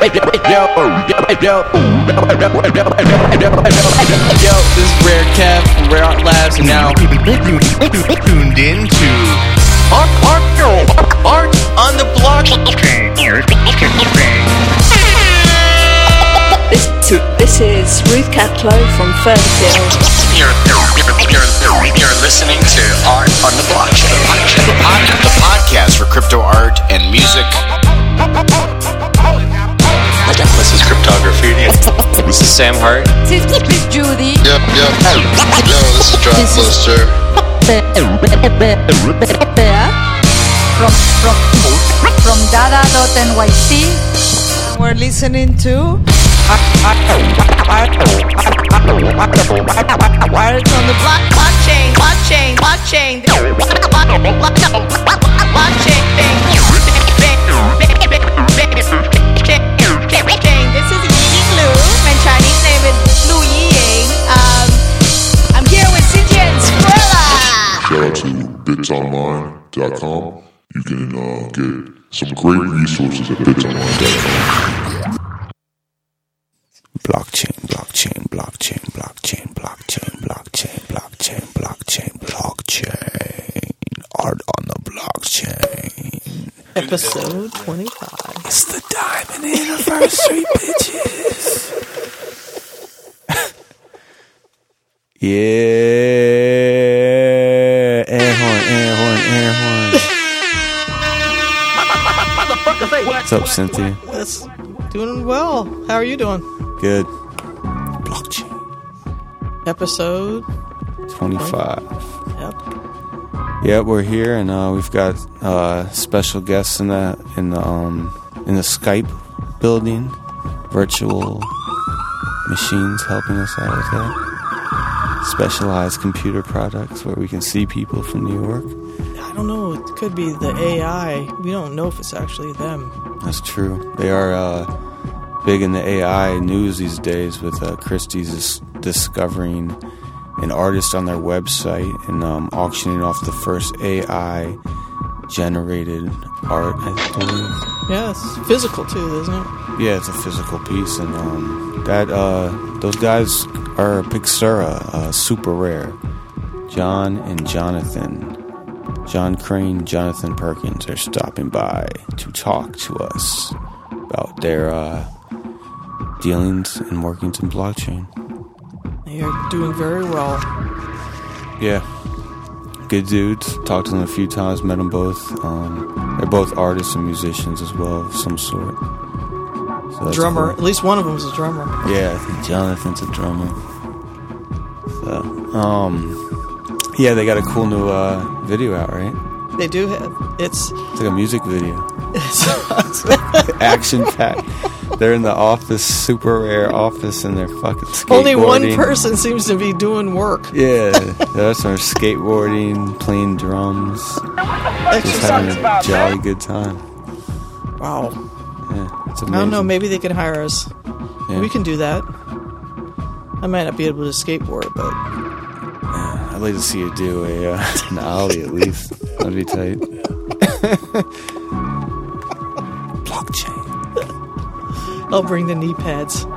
Yo, this is Rare Kev from Rare Art Labs, and now tuned into art, art, art on the blockchain. This, this is Ruth Catlow from Furtherfield. you're, you're, you're, you're listening to Art on the Blockchain, the podcast for crypto art and music. This is Cryptograffiti. This is Sam Hart. This is Judy. Yep, yep. Yo, this is Drop Blister. From from from Dada.nyc. We're listening to Art on the block, blockchain, blockchain, blockchain, blockchain. This is Ying Lu. My Chinese name is Lu Ying. Um, I'm here with Cynthia and Skrilla. Shout out to bitsonline.com. You can uh, get some great resources at bitsonline.com. Blockchain, blockchain, blockchain, blockchain, blockchain, blockchain, blockchain, blockchain, blockchain. Art on the blockchain. Episode 25. It's the diamond anniversary, bitches. yeah. Air horn, air horn, air horn. What's up, Cynthia? That's doing well. How are you doing? Good. Blockchain. Episode. 25. Yep. Yeah, we're here, and uh, we've got uh, special guests in the in the um, in the Skype building, virtual machines helping us out with that. Specialized computer products where we can see people from New York. I don't know. It could be the AI. We don't know if it's actually them. That's true. They are uh, big in the AI news these days. With uh, Christie's discovering an artist on their website and um, auctioning off the first AI generated art. I believe. Yeah, it's physical too, isn't it? Yeah, it's a physical piece, and um, that uh, those guys are Pixura, uh, super rare. John and Jonathan, John Crain, Jonathan Perkins are stopping by to talk to us about their uh, dealings and workings in blockchain. Are doing very well. Yeah, good dudes. Talked to them a few times, met them both. Um, they're both artists and musicians as well, of some sort. So drummer. cool. At least one of them is a drummer. Yeah, I think Jonathan's a drummer. So, um, yeah, they got a cool new uh, video out, right? They do have. It's. It's like a music video, action packed. They're in the office, super rare office, and they're fucking skateboarding. only one person seems to be doing work. Yeah, that's our skateboarding, playing drums, just having a jolly good time. Wow. Yeah, it's I don't know. Maybe they can hire us. Yeah. We can do that. I might not be able to skateboard, but I'd like to see you do a uh, an ollie at least. That'd be tight. Blockchain. I'll bring the knee pads. All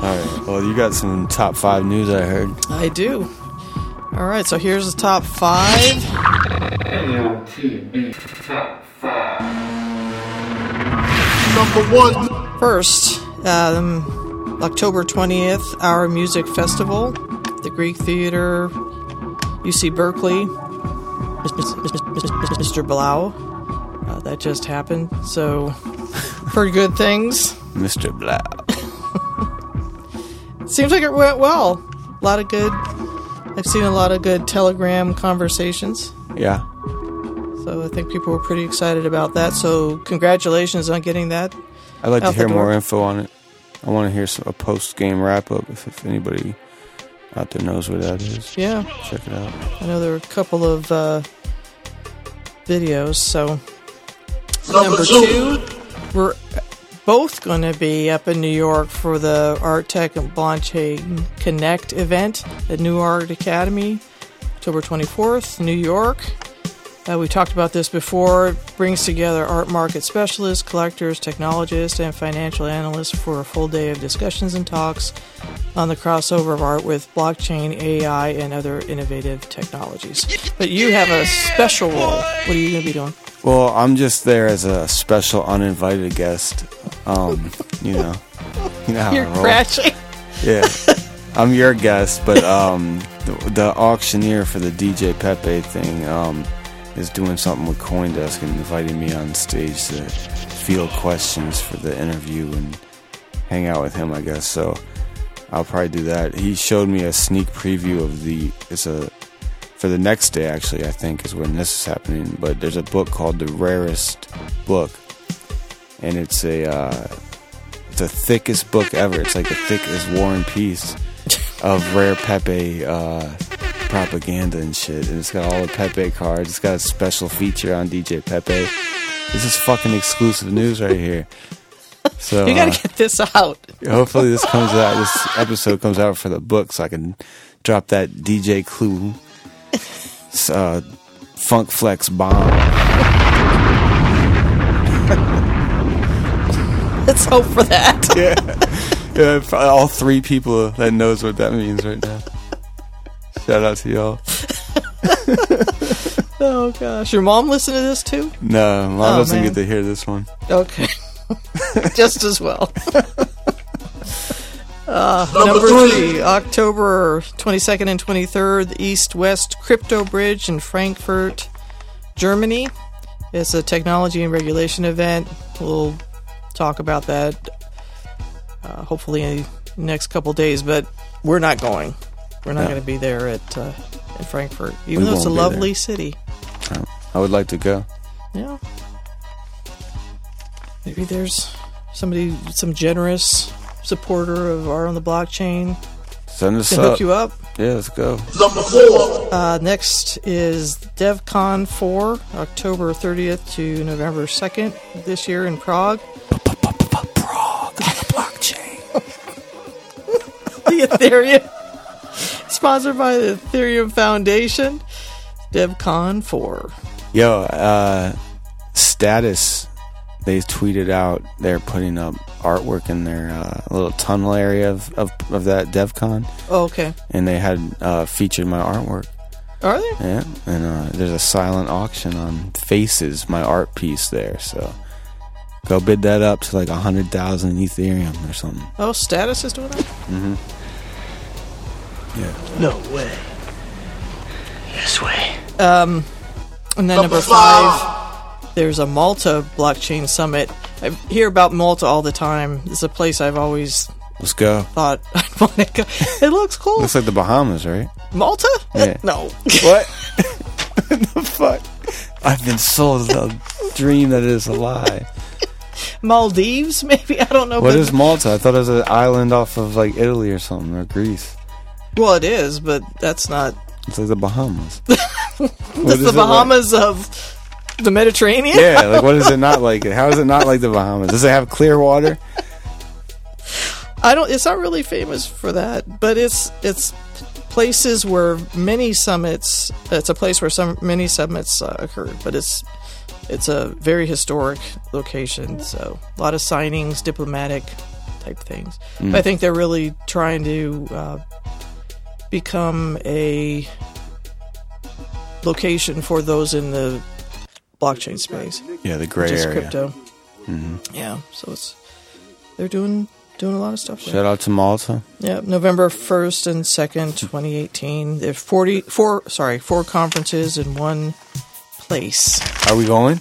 right. Well, you got some top five news. I heard. I do. All right, so here's the top five. Number one. First, um, October 20th, Our Music Festival, the Greek Theater, UC Berkeley, Mr. Blau. Uh, that just happened. So, for good things. Mr. Blau. Seems like it went well. A lot of good. I've seen a lot of good Telegram conversations. Yeah. So I think people were pretty excited about that. So congratulations on getting that. I'd like to hear more info on it. I want to hear some, a post game wrap up if, if anybody out there knows where that is. Yeah, Check it out. I know there were a couple of uh, videos. So Number, two. two, we're both going to be up in New York for the Art Tech and Blockchain Connect event at New Art Academy, October 24th, New York. Uh, we talked about this before. It brings together art market specialists, collectors, technologists, and financial analysts for a full day of discussions and talks on the crossover of art with blockchain, AI, and other innovative technologies. But you have a special role. What are you going to be doing? Well, I'm just there as a special uninvited guest. Um, you know, you know how You're crashing. Yeah, I'm your guest, but um, the, the auctioneer for the DJ Pepe thing um, is doing something with CoinDesk and inviting me on stage to field questions for the interview and hang out with him. I guess so. I'll probably do that. He showed me a sneak preview of the. It's a for the next day actually. I think is when this is happening. But there's a book called The Rarest Book, and it's a. Uh, it's the thickest book ever. It's like the thickest War and Peace of rare Pepe uh, propaganda and shit. And it's got all the Pepe cards. It's got a special feature on DJ Pepe. This is fucking exclusive news right here. So You got uh, get this out. hopefully this comes out. This episode comes out for the book, so I can drop that DJ Clue uh, Funk Flex bomb. Let's hope for that. Yeah, probably all three people that knows what that means right now. Shout out to y'all. Oh gosh, your mom listen to this too? No, mom Oh, doesn't man. get to hear this one. Okay, just as well. uh, Number number three. three, October twenty second and twenty third, the East West Crypto Bridge in Frankfurt, Germany. It's a technology and regulation event. We'll talk about that uh, hopefully in the next couple days, but we're not going. We're not No. going to be there at uh, in Frankfurt, even We though it's a lovely there. city. I would like to go. Yeah. Maybe there's somebody, some generous supporter of art on the blockchain Send us can up. hook you up. Yeah, let's go. Number four. Uh, next is DevCon 4, October 30th to November 2nd this year in. Prague the Ethereum, sponsored by the Ethereum Foundation. DevCon 4. Yo, uh, status. They tweeted out they're putting up artwork in their uh, little tunnel area of, of, of that DevCon, Oh, okay. and they had uh, featured my artwork. Are they? Yeah, and uh, there's a silent auction on Faces, my art piece there. So go bid that up to like a hundred thousand Ethereum or something. Oh, Status is doing that? No way. Yes way. Um, and then Number number five, there's a Malta blockchain summit. I hear about Malta all the time. It's a place I've always Let's go. thought I'd want to go. It looks cool. Looks like the Bahamas, right? Malta? Yeah. No. What? the fuck? I've been sold the dream that is a lie. Maldives, maybe? I don't know. What is Malta? I thought it was an island off of like Italy or something or Greece. Well, it is, but that's not. It's like the Bahamas. That's is the it like? Bahamas of the Mediterranean? Yeah, like what is it not like? How is it not like the Bahamas? Does it have clear water? I don't. It's not really famous for that, but it's it's places where many summits. It's a place where some many summits uh, occurred, but it's it's a very historic location. So a lot of signings, diplomatic type things. But I think they're really trying to uh, become a location for those in the blockchain space, Yeah, the gray just area. crypto. Mm-hmm. Yeah, so it's they're doing doing a lot of stuff. there. Shout out to Malta. Yeah, November 1st and 2nd, 2018. There's 40, four, sorry, four conferences in one place. Are we going?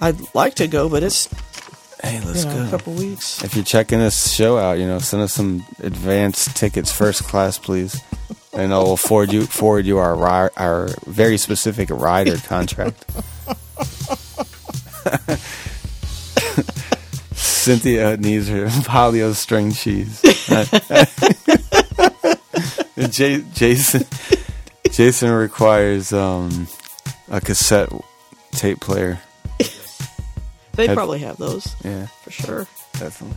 I'd like to go, but it's Hey, let's you know, a couple weeks. If you're checking this show out, you know, send us some advanced tickets, first class, please, and I'll forward you forward you our ri- our very specific rider contract. Cynthia needs her paleo string cheese. Ja- Jason Jason requires um, a cassette tape player. They probably have those Yeah, for sure. definitely.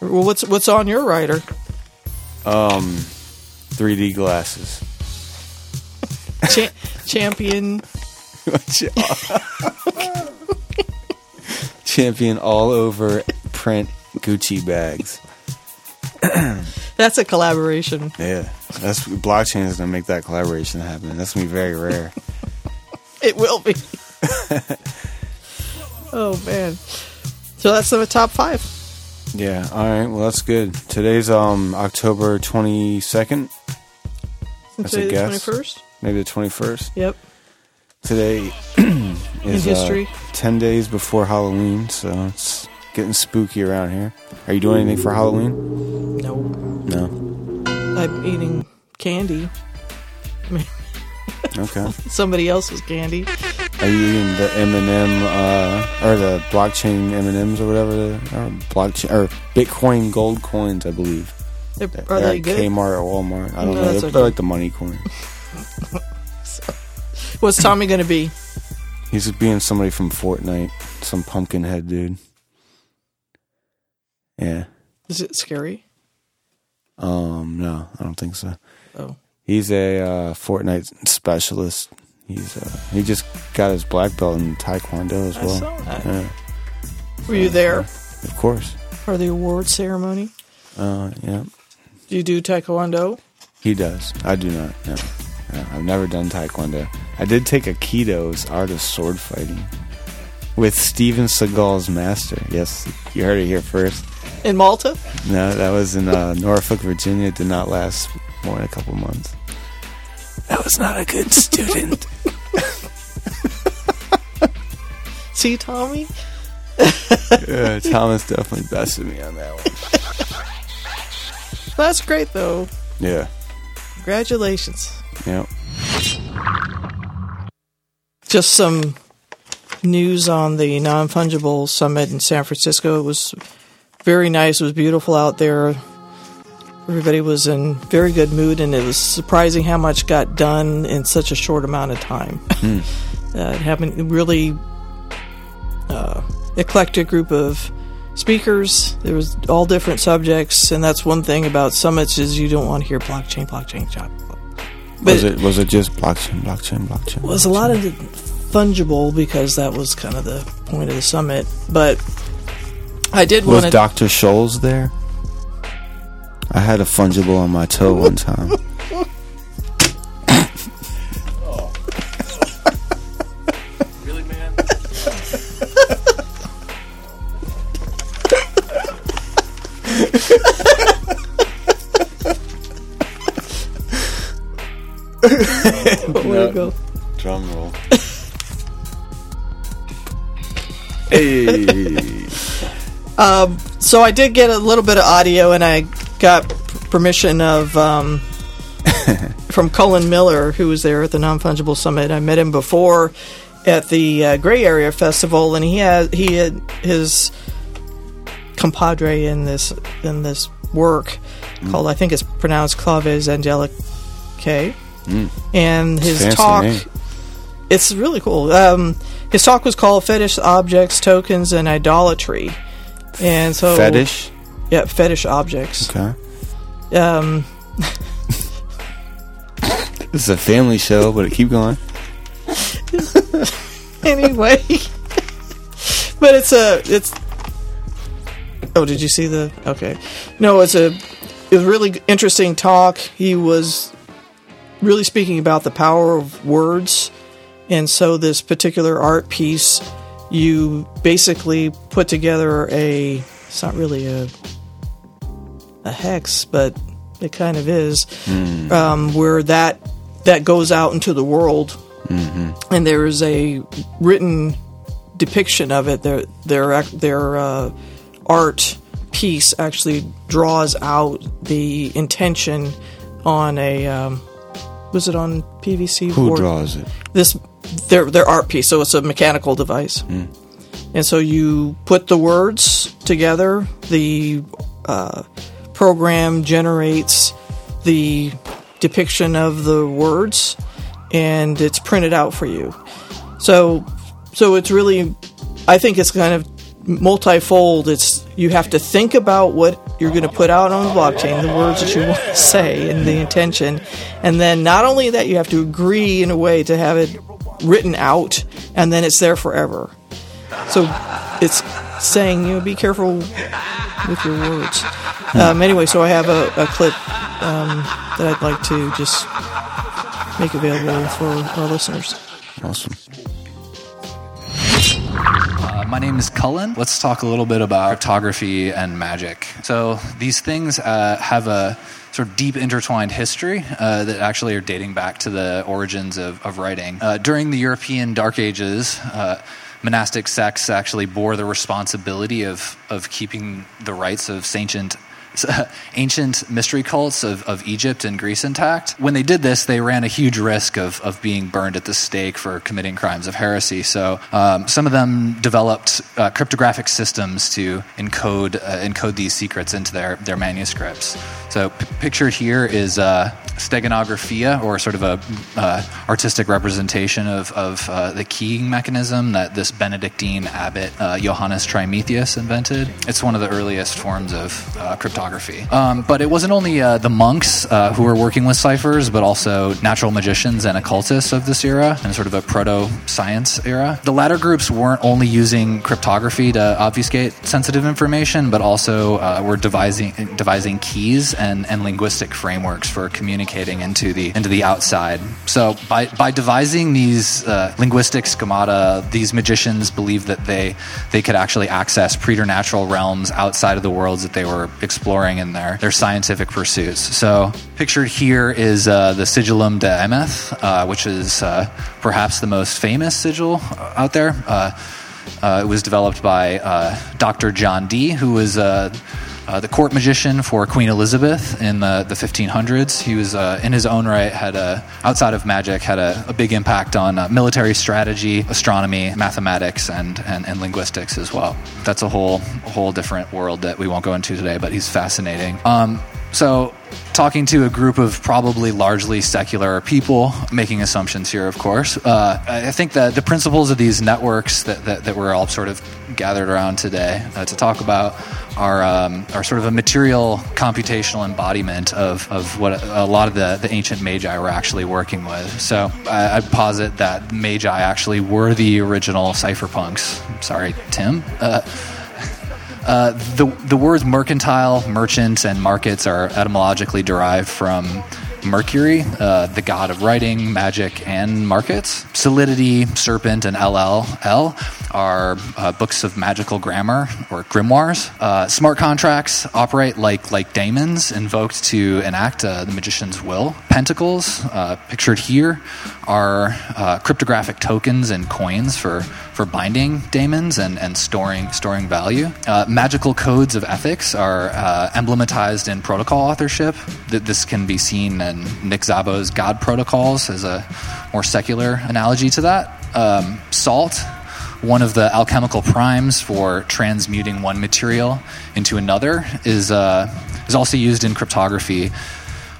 Well, what's what's on your rider? Um, 3D glasses. Cha- champion champion all over print Gucci bags. That's a collaboration. Yeah, that's blockchain is gonna make that collaboration happen. That's gonna be very rare. It will be. oh man. So that's the top five. Yeah. All right. Well, that's good. Today's um October twenty second. That's a guess. 21st? Maybe the twenty first. Yep. Today is history. Uh, ten days before Halloween, so it's getting spooky around here. Are you doing anything for Halloween? No. No. I'm eating candy. Okay. Somebody else's candy. Are you eating the M and M uh, or the blockchain M and M's or whatever? Or blockchain or Bitcoin gold coins, I believe. They're- They're they at good? Kmart or Walmart. I don't No, know. They're, okay. they're like the money coin. What's Tommy going to be? He's being somebody from Fortnite, some pumpkin head dude. Yeah. Is it scary? Um. No, I don't think so. Oh. He's a uh, Fortnite specialist. He's uh, he just got his black belt in Taekwondo as I well. saw that. Yeah, Were you there of course. for the award ceremony? Uh, yeah. Do you do taekwondo? He does. I do not. No. No, I've never done Taekwondo. I did take Aikido's Art of Sword Fighting with Steven Seagal's master. Yes, you heard it here first. In Malta? No, that was in uh, Norfolk, Virginia. It did not last more than a couple months. I was not a good student. See, Tommy? uh, Thomas definitely bested me on that one. That's great, though. Yeah. Congratulations. Yep. Just some news on the non fungible summit in San Francisco. It was very nice. It was beautiful out there. Everybody was in very good mood, and it was surprising how much got done in such a short amount of time. uh, it happened really uh, eclectic group of speakers. There was all different subjects, and that's one thing about summits is you don't want to hear blockchain, blockchain, blockchain. But was it was it just blockchain, blockchain, blockchain? It was a lot of fungible because that was kind of the point of the summit. But I did Was want to. Dr. Scholes there? I had a fungible on my toe one time. Really, man? Way to go. Drum roll. hey. Um, so I did get a little bit of audio, and I got permission of um, from Cullen Miller, who was there at the Non Fungible Summit. I met him before at the uh, Gray Area Festival, and he had he had his compadre in this in this work called I think it's pronounced Claves Angelique, and his Fancy talk. name. It's really cool. Um, his talk was called "Fetish Objects, Tokens, and Idolatry," and so Fetish. Yeah, fetish objects. Okay. Um, This is a family show, but it keep going. anyway, but it's a it's. Oh, did you see the? Okay, no, it's a it was a really interesting talk. He was really speaking about the power of words, and so this particular art piece, you basically put together a. It's not really a a hex, but it kind of is, um, where that that goes out into the world and there is a written depiction of it. Their their their uh, art piece actually draws out the intention on a um, was it on PVC Who board? draws it? this their their art piece. So it's a mechanical device, and so you put the words together. The uh, program generates the depiction of the words, and it's printed out for you. So so it's really, I think it's kind of multifold. It's you have to think about what you're going to put out on the blockchain, the words that you want to say, and the intention, and then not only that, you have to agree in a way to have it written out, and then it's there forever. So it's saying, you know, be careful with your words. Um, anyway, so I have a, a clip um, that I'd like to just make available for our listeners. Awesome. Uh, my name is Cullen. Let's talk a little bit about cryptography and magic. So, these things uh, have a sort of deep intertwined history uh, that actually are dating back to the origins of, of writing. Uh, during the European Dark Ages, uh, monastic sects actually bore the responsibility of, of keeping the rights of ancient ancient mystery cults of, of Egypt and Greece intact. When they did this, they ran a huge risk of, of being burned at the stake for committing crimes of heresy. So um, some of them developed uh, cryptographic systems to encode uh, encode these secrets into their, their manuscripts. So p- pictured here is uh, steganographia, or sort of a uh, artistic representation of, of uh, the keying mechanism that this Benedictine abbot uh, Johannes Trithemius invented. It's one of the earliest forms of uh, cryptography. Um, but it wasn't only uh, the monks uh, who were working with ciphers, but also natural magicians and occultists of this era, and sort of a proto science era. The latter groups weren't only using cryptography to obfuscate sensitive information, but also were devising devising keys and, and linguistic frameworks for communicating into the into the outside. So by by devising these uh, linguistic schemata, these magicians believed that they they could actually access preternatural realms outside of the worlds that they were exploring in their their scientific pursuits. So pictured here is uh, the Sigillum Dei Emeth, uh, which is uh, perhaps the most famous sigil out there. Uh, uh, it was developed by uh, Dr. John Dee, who was uh, the court magician for Queen Elizabeth in the, the 1500s. He was, uh, in his own right, had a outside of magic, had a, a big impact on uh, military strategy, astronomy, mathematics, and, and and linguistics as well. That's a whole a whole different world that we won't go into today, but he's fascinating. Um, so, talking to a group of probably largely secular people, making assumptions here, of course. Uh, I think that the principles of these networks that, that, that we're all sort of gathered around today uh, to talk about are, um, are sort of a material computational embodiment of, of what a, lot of the, the ancient magi were actually working with. So, I, I'd posit that magi actually were the original cypherpunks. Sorry, Tim. Uh, uh, the the words mercantile, merchant, and markets are etymologically derived from Mercury, uh, the god of writing, magic, and markets. Solidity, serpent, and LLL are uh, books of magical grammar or grimoires. Uh, smart contracts operate like like daemons invoked to enact uh, the magician's will. Pentacles, uh, pictured here, are uh, cryptographic tokens and coins for for binding daemons and, and storing storing value. Uh, magical codes of ethics are emblematized in protocol authorship. Th- This can be seen in Nick Szabo's God Protocols as a more secular analogy to that. Um, salt, one of the alchemical primes for transmuting one material into another, is uh, is also used in cryptography,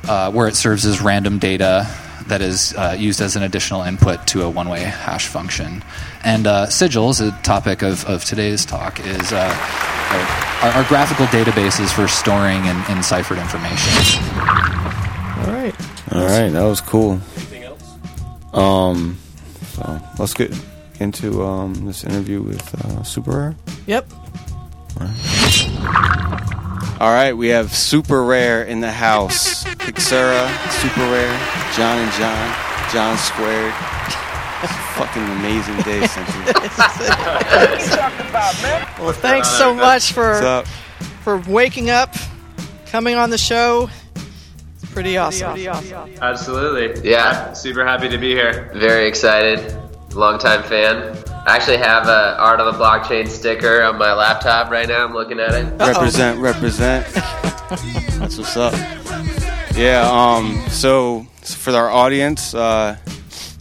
uh, where it serves as random data that is uh, used as an additional input to a one-way hash function. And uh, sigils, the topic of, of today's talk, is uh, are, are graphical databases for storing and enciphered information. All right. All right, that was cool. Anything else? Um, so let's get into um, this interview with uh, Super Rare. Yep. All right, we have Super Rare in the house. Pixura, Super Rare, John and John, John Squared. Fucking amazing day, Cynthia. Well, thanks so much for for waking up, coming on the show. It's pretty awesome. Absolutely. Yeah. Super happy to be here. Very excited. Longtime fan. I actually have a Art of the Blockchain sticker on my laptop right now. I'm looking at it. Represent, represent. That's what's up. Yeah. Um. So for our audience, uh,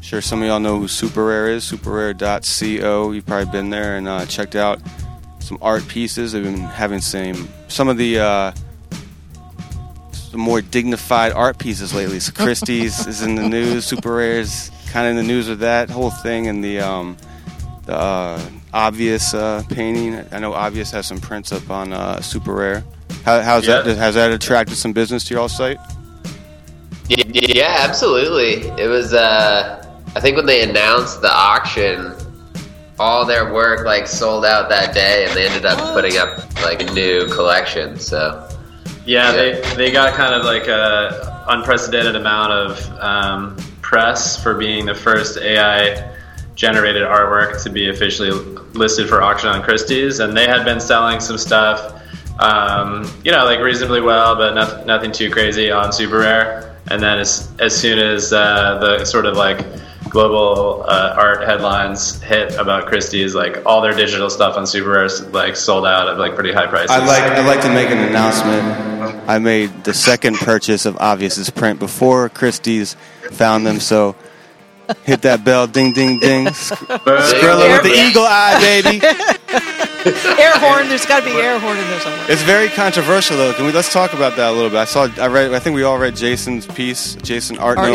sure some of y'all know who Super Rare is. SuperRare.co. You've probably been there and uh, checked out some art pieces. They've been having some some of the. Uh, some more dignified art pieces lately. So Christie's is in the news. Super Rare's kind of in the news with that whole thing, and the um, the uh, obvious uh, painting. I know obvious has some prints up on uh, Super Rare. How, how's Yeah. that? Has that attracted some business to your site? Yeah, yeah, absolutely. It was uh, I think when they announced the auction, all their work like sold out that day, and they ended up putting up like a new collection. So Yeah, they they got kind of like a unprecedented amount of um, press for being the first AI generated artwork to be officially listed for auction on Christie's, and they had been selling some stuff, um, you know, like reasonably well, but nothing, nothing too crazy on Super Rare. And then as as soon as uh, the sort of like global uh, art headlines hit about Christie's, like all their digital stuff on Super Rare like sold out at like pretty high prices. I'd like I'd like to make an announcement. I made the second purchase of Obvious's print before Christie's found them, so hit that bell, ding ding ding. Skrilla with the eagle eye, baby. air horn. There's got to be air horn in there somewhere. It's very controversial though. Can we let's talk about that a little bit? I saw I read I think we all read Jason's piece, Jason Art Art,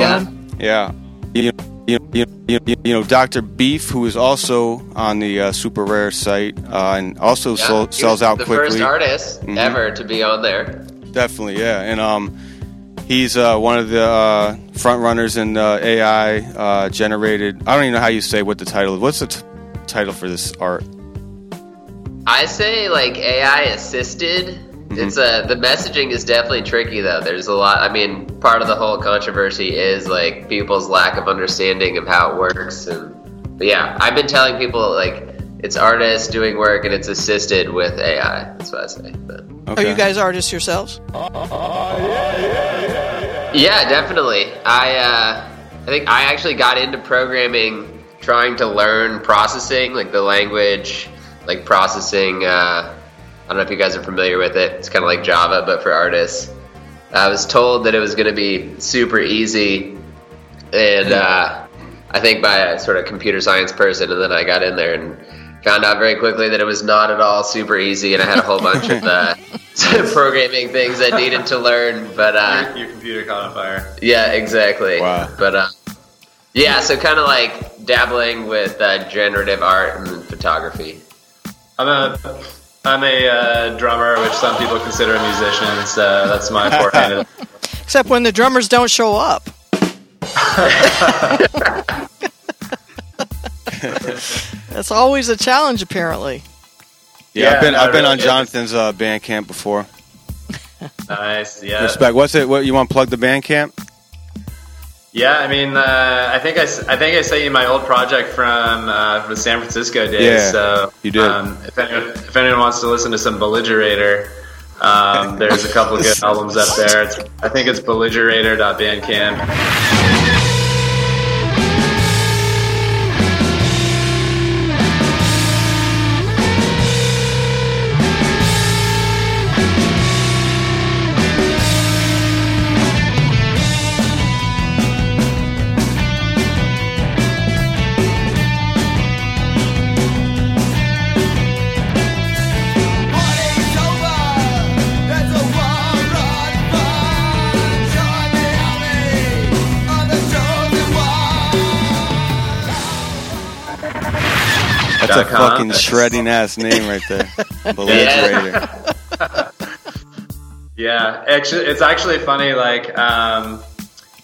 Yeah. You, you, you, you, you, you know, Dr. Beef, who is also on the uh, Super Rare site uh, and also Yeah, sol- he sells was out the quickly. first artist Mhm. ever to be on there. Definitely, yeah. And um, he's uh, one of the uh, front runners in uh, AI uh, generated. I don't even know how you say what the title is. What's the t- title for this art? I say like AI assisted. It's a the messaging is definitely tricky though. There's a lot. I mean, part of the whole controversy is like people's lack of understanding of how it works. And but yeah, I've been telling people like it's artists doing work and it's assisted with AI. That's what I say. But. Are you guys artists yourselves? Yeah, definitely. I uh, I think I actually got into programming trying to learn processing, like the language, like processing. Uh, I don't know if you guys are familiar with it. It's kind of like Java, but for artists. I was told that it was going to be super easy, and uh, I think by a sort of computer science person, and then I got in there and found out very quickly that it was not at all super easy, and I had a whole bunch of uh, programming things I needed to learn. But uh, your, your computer caught on fire. yeah, exactly. But uh, yeah, so kind of like dabbling with uh, generative art and photography. I'm a I'm a uh, drummer, which some people consider a musician. So that's my forte. Except when the drummers don't show up. That's always a challenge, apparently. Yeah, Yeah, I've been I've been on really. Jonathan's uh, Bandcamp before. nice. Yeah. Respect. What's it? What you want to plug the Bandcamp? Yeah, I mean, uh, I think I, s- I think I sent you my old project from uh, the San Francisco days. Yeah, so you did. Um, if anyone if anyone wants to listen to some Belligerator, um, there's a couple of good albums up there. It's, I think it's belligerator.bandcamp. That's a fucking shredding ass name right there. Belligerator. Yeah, actually, it's actually funny. Like, um,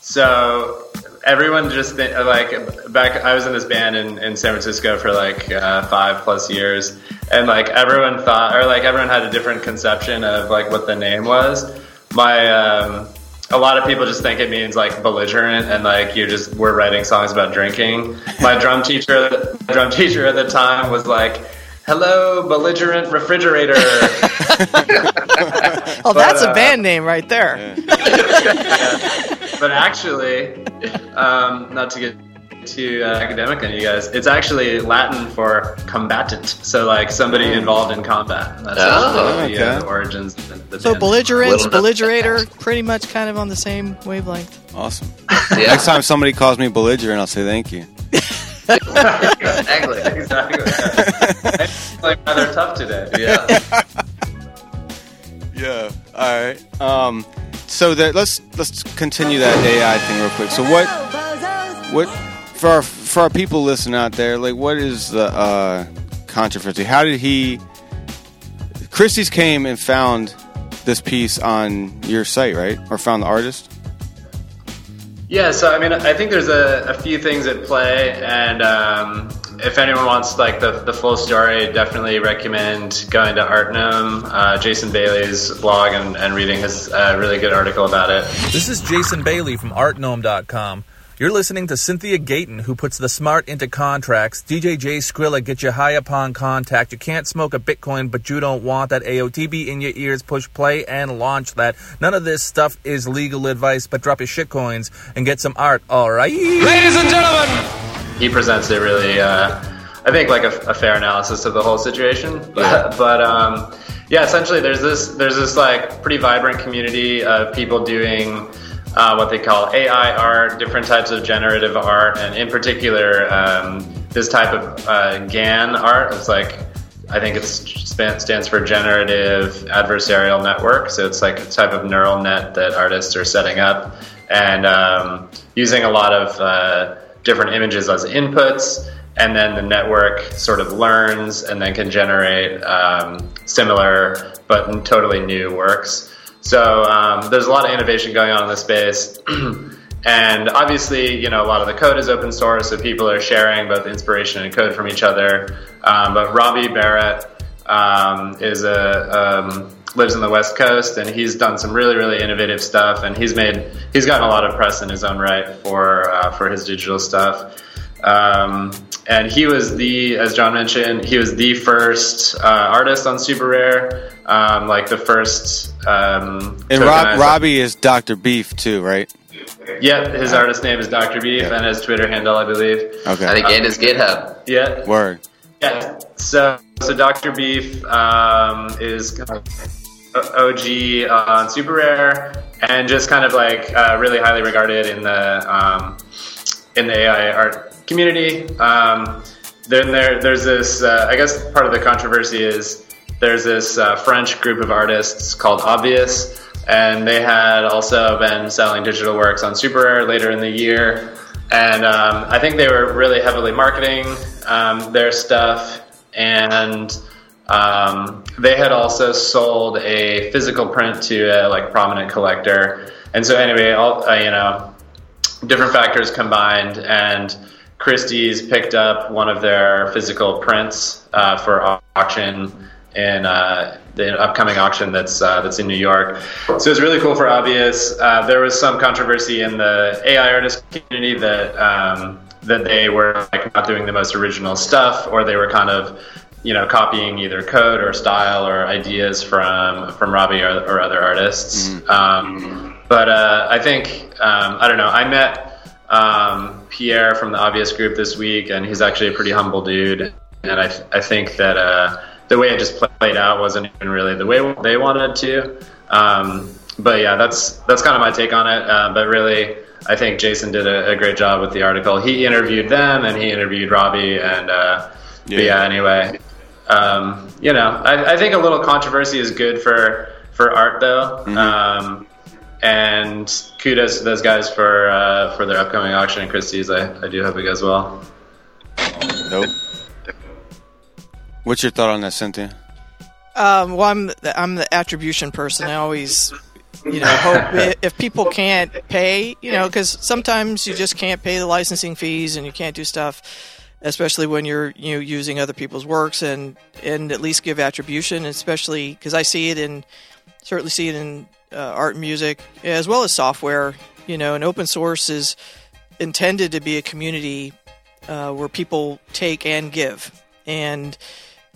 so everyone just like back. I was in this band in, in San Francisco for like uh, five plus years, and like everyone thought, or like everyone had a different conception of like what the name was. My um, a lot of people just think it means like belligerent and like you just we're writing songs about drinking. My drum teacher, drum teacher at the time was like. Hello, belligerent refrigerator. Oh, that's But, a uh, band name right there. but actually, um, not to get too uh, academic on you guys, it's actually Latin for combatant. So like somebody involved in combat. That's Oh, actually the, uh, the origins. Of the So band. belligerents, belligerator, pretty much kind of on the same wavelength. Awesome. Yeah, Next time somebody calls me belligerent, I'll say thank you. exactly. exactly. It's like rather tough today. Yeah. Yeah. All right. Um. So that let's let's continue that AI thing real quick. So what what for our for our people listening out there, like what is the uh, controversy? How did he? Christie's came and found this piece on your site, right? Or found the artist? Yeah, so I mean, I think there's a, a few things at play, and um, if anyone wants like the, the full story, definitely recommend going to Artnome, uh, Jason Bailey's blog, and, and reading his uh, really good article about it. This is Jason Bailey from Artnome.com. You're listening to Cynthia Gayton, who puts the smart into contracts. DJ J Skrilla gets you high upon contact. You can't smoke a Bitcoin, but you don't want that AOTB in your ears. Push play and launch that. None of this stuff is legal advice, but drop your shitcoins and get some art, alright? Ladies and gentlemen, he presents it really, uh, I think, like a, a, fair analysis of the whole situation. But, but um, yeah, essentially, there's this there's this like pretty vibrant community of people doing uh, what they call AI art, different types of generative art, and in particular, um, this type of uh, GAN art. It's like I think it stands for generative adversarial network. So it's like a type of neural net that artists are setting up and um, using a lot of uh, different images as inputs. And then the network sort of learns and then can generate um, similar but totally new works. So um, there's a lot of innovation going on in this space. and obviously, you know, a lot of the code is open source, so people are sharing both inspiration and code from each other. Um, but Robbie Barrat um, is a um, lives in the West Coast, and he's done some really, really innovative stuff. And he's made he's gotten a lot of press in his own right for uh, for his digital stuff. Um, and he was the, as John mentioned, he was the first uh, artist on Super Rare, um, like the first. Um, and Rob, Robbie is Doctor Beef too, right? Yeah, his artist name is Doctor Beef, yeah. and his Twitter handle, I believe. Okay, I think and his GitHub. Yeah. Word. Yeah. So, so Doctor Beef um, is OG on Super Rare, and just kind of like uh, really highly regarded in the um, in the AI art community. Um, then there, there's this. Uh, I guess part of the controversy is there's this uh, French group of artists called Obvious, and they had also been selling digital works on Super Rare later in the year. And um, I think they were really heavily marketing um, their stuff, and um, they had also sold a physical print to a like prominent collector. And so anyway, all, uh, you know, different factors combined, and Christie's picked up one of their physical prints uh, for auction in uh, the upcoming auction that's uh, that's in New York. So it's really cool for Obvious. Uh, there was some controversy in the AI artist community that um, that they were like not doing the most original stuff, or they were kind of you know copying either code or style or ideas from from Robbie or, or other artists. Mm-hmm. Um, but uh, I think um, I don't know. I met um, Pierre from the Obvious Group this week, and he's actually a pretty humble dude. And I, I think that uh, the way it just played out wasn't even really the way they wanted to. Um, but yeah, that's that's kind of my take on it. Uh, but really, I think Jason did a, a, great job with the article. He interviewed them, and he interviewed Robbie, and uh, yeah. yeah. Anyway, um, you know, I, I, think a little controversy is good for for art, though. Mm-hmm. And kudos to those guys for uh, for their upcoming auction in Christie's. I, I do hope it goes well. Nope. What's your thought on that, Cynthia? Um, well, I'm the, I'm the attribution person. I always, you know, hope if people can't pay, you know, because sometimes you just can't pay the licensing fees and you can't do stuff, especially when you're you know using other people's works and and at least give attribution, especially because I see it in certainly see it in uh, art and music, as well as software. You know, and open source is intended to be a community uh, where people take and give. And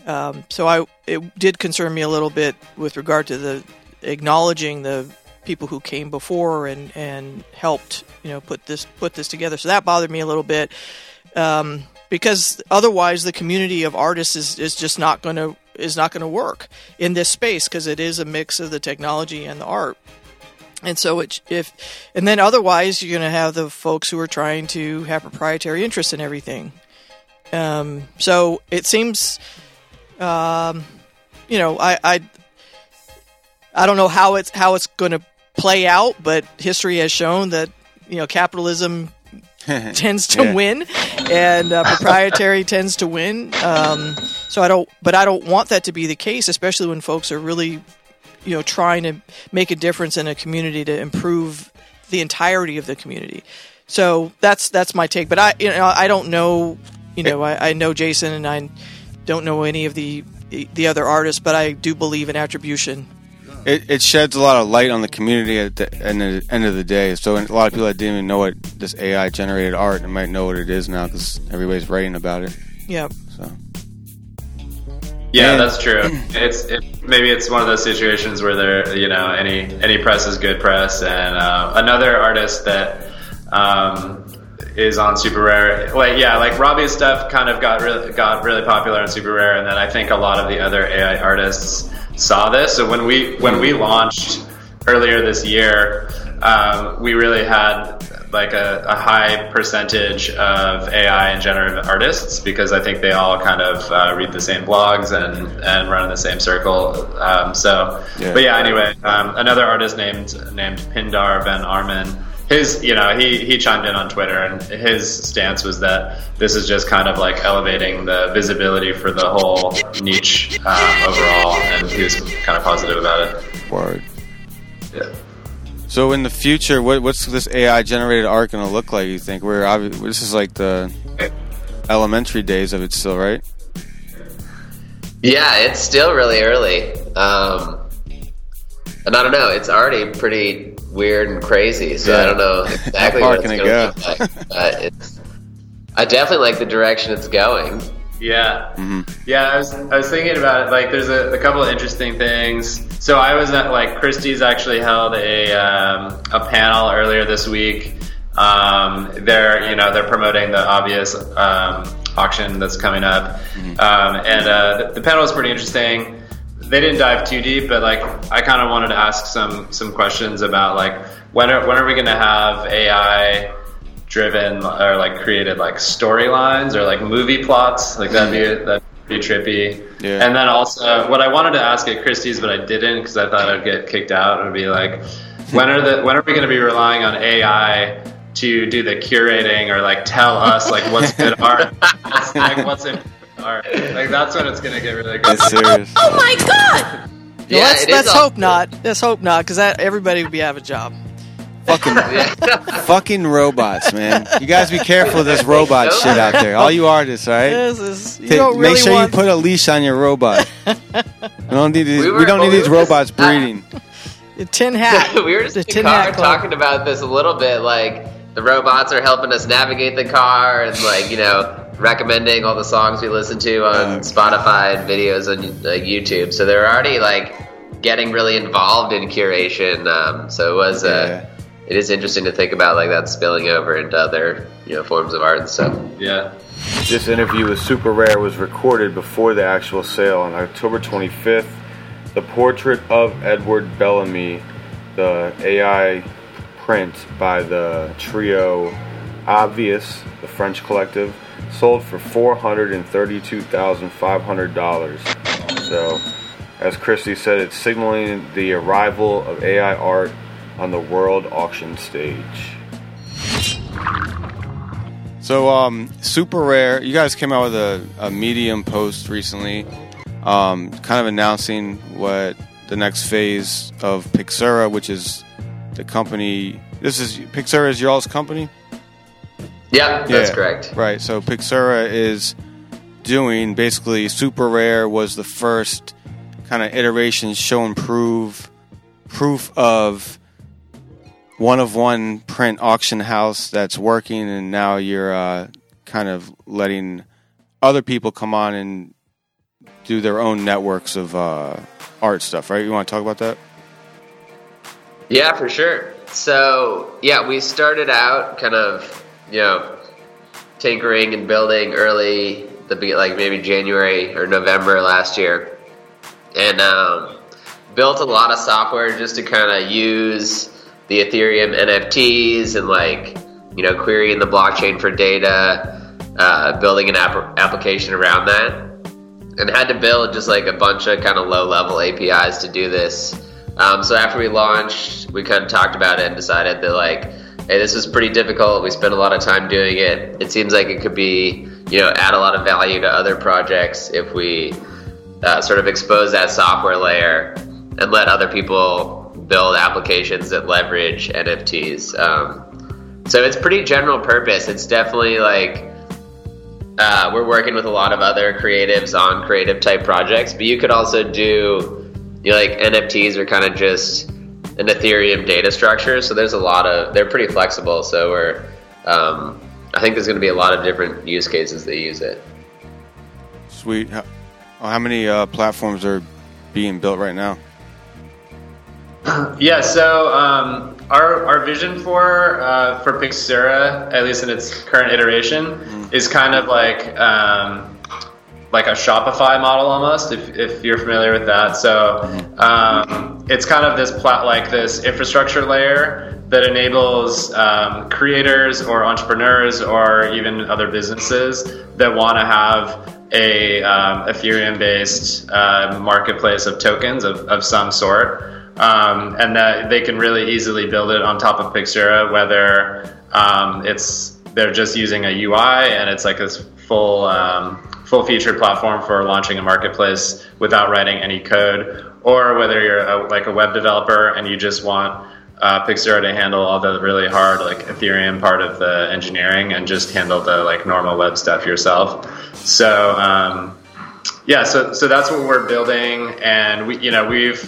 um, so I it did concern me a little bit with regard to the acknowledging the people who came before and, and helped you know put this put this together. So that bothered me a little bit um, because otherwise the community of artists is, is just not going to is not going to work in this space because it is a mix of the technology and the art. And so it, if, and then otherwise you're going to have the folks who are trying to have proprietary interests in everything. Um, so it seems, um, you know, I, I, I don't know how it's how it's going to play out, but history has shown that you know capitalism tends to yeah. win, and uh, proprietary tends to win. Um, so I don't, but I don't want that to be the case, especially when folks are really, you know, trying to make a difference in a community to improve the entirety of the community. So that's that's my take. But I you know I don't know you know I, I know Jason and I don't know any of the the other artists, but I do believe in attribution. It, it sheds a lot of light on the community at the end of, end of the day. So a lot of people that didn't even know what this AI generated art might know what it is now because everybody's writing about it. Yep. So Yeah, that's true. It's it, maybe it's one of those situations where there, you know, any any press is good press, and uh, another artist that um, is on Super Rare, like yeah, like Robbie's stuff kind of got really got really popular on Super Rare, and then I think a lot of the other AI artists saw this. So when we when we launched earlier this year, um, we really had like a, a high percentage of AI and generative artists because I think they all kind of uh, read the same blogs and, and run in the same circle. Um, so, Yeah. but yeah, anyway, um, another artist named named Pindar Van Arman. His, you know, he, he chimed in on Twitter, and his stance was that this is just kind of like elevating the visibility for the whole niche um, overall, and he was kind of positive about it. Word. Yeah. So in the future, what, what's this AI generated art going to look like? You think we're obvi- this is like the elementary days of it still, right? Yeah, it's still really early. Um, and I don't know, it's already pretty weird and crazy, so I don't know exactly How far what it's going to look like. But it's, I definitely like the direction it's going. Yeah, Mm-hmm. yeah. I was I was thinking about it. Like, there's a, a couple of interesting things. So I was at like Christie's actually held a um, a panel earlier this week. Um, they're you know they're promoting the obvious um, auction that's coming up, um, and uh, the, the panel was pretty interesting. They didn't dive too deep, but like I kind of wanted to ask some some questions about like when are when are we going to have AI driven or like created like storylines or like movie plots? Like that'd be mm-hmm. that'd be trippy. Yeah. and then also what i wanted to ask at christie's but i didn't because i thought i'd get kicked out would be like when are the when are we going to be relying on ai to do the curating or like tell us like what's good art? Like what's in art like that's when it's going to get really good That's serious. Oh my god! Yeah, let's let's all- hope not. Let's hope not, because that everybody would be out of a job. fucking, fucking robots, man. You guys be careful of this robot shit out there. All you artists, all right? This is, you Take- don't make really sure want you put a leash on your robot. We don't need these, We we, don't need we these were just- robots breeding. a tin hat. we were just the in the tin car hat club. talking about this a little bit. Like the robots are helping us navigate the car, and like you know, recommending all the songs we listen to on Spotify and videos on like, YouTube. So they're already like getting really involved in curation. Um, so it was. Uh, It is interesting to think about like that spilling over into other you know forms of art and stuff. yeah This interview with Super Rare was recorded before the actual sale on October 25th. The portrait of Edward Bellamy, the AI print by the trio Obvious, the French collective, sold for $432,500. So, as Christie said, it's signaling the arrival of AI art on the world auction stage. So, um, super rare. You guys came out with a, a Medium post recently, um, kind of announcing what the next phase of Pixura, which is the company. This is Pixura is y'all's company. Yeah, that's Yeah, correct. Right. So Pixura is doing basically super rare was the first kind of iteration show and prove proof of one of one print auction house that's working and now you're uh, kind of letting other people come on and do their own networks of uh, art stuff right you want to talk about that Yeah, for sure. So, yeah, we started out kind of, you know, tinkering and building early, the like maybe January or November last year, and um, built a lot of software just to kind of use the Ethereum NFTs and like, you know, querying the blockchain for data, uh, building an app- application around that and had to build just like a bunch of kind of low level APIs to do this. Um, so after we launched, we kind of talked about it and decided that like, hey, this is pretty difficult. We spent a lot of time doing it. It seems like it could be, you know, add a lot of value to other projects if we uh, sort of expose that software layer and let other people build applications that leverage NFTs. Um, so it's pretty general purpose. It's definitely like uh, we're working with a lot of other creatives on creative type projects, but you could also do you know, like NFTs are kind of just an Ethereum data structure. So there's a lot of they're pretty flexible. So we're um, I think there's going to be a lot of different use cases that use it. Sweet. How, how many uh, platforms are being built right now? Yeah, so um, our, our vision for uh, for Pixura, at least in its current iteration, is kind of like um, like a Shopify model almost, if, if you're familiar with that. So um, it's kind of this plat like this infrastructure layer that enables um, creators or entrepreneurs or even other businesses that want to have a um, Ethereum based uh, marketplace of tokens of, of some sort. Um, and that they can really easily build it on top of Pixura, whether um, it's they're just using a UI and it's like this full um, full featured platform for launching a marketplace without writing any code, or whether you're a, like a web developer and you just want uh, Pixura to handle all the really hard like Ethereum part of the engineering and just handle the like normal web stuff yourself. So um, yeah, so so that's what we're building, and we you know we've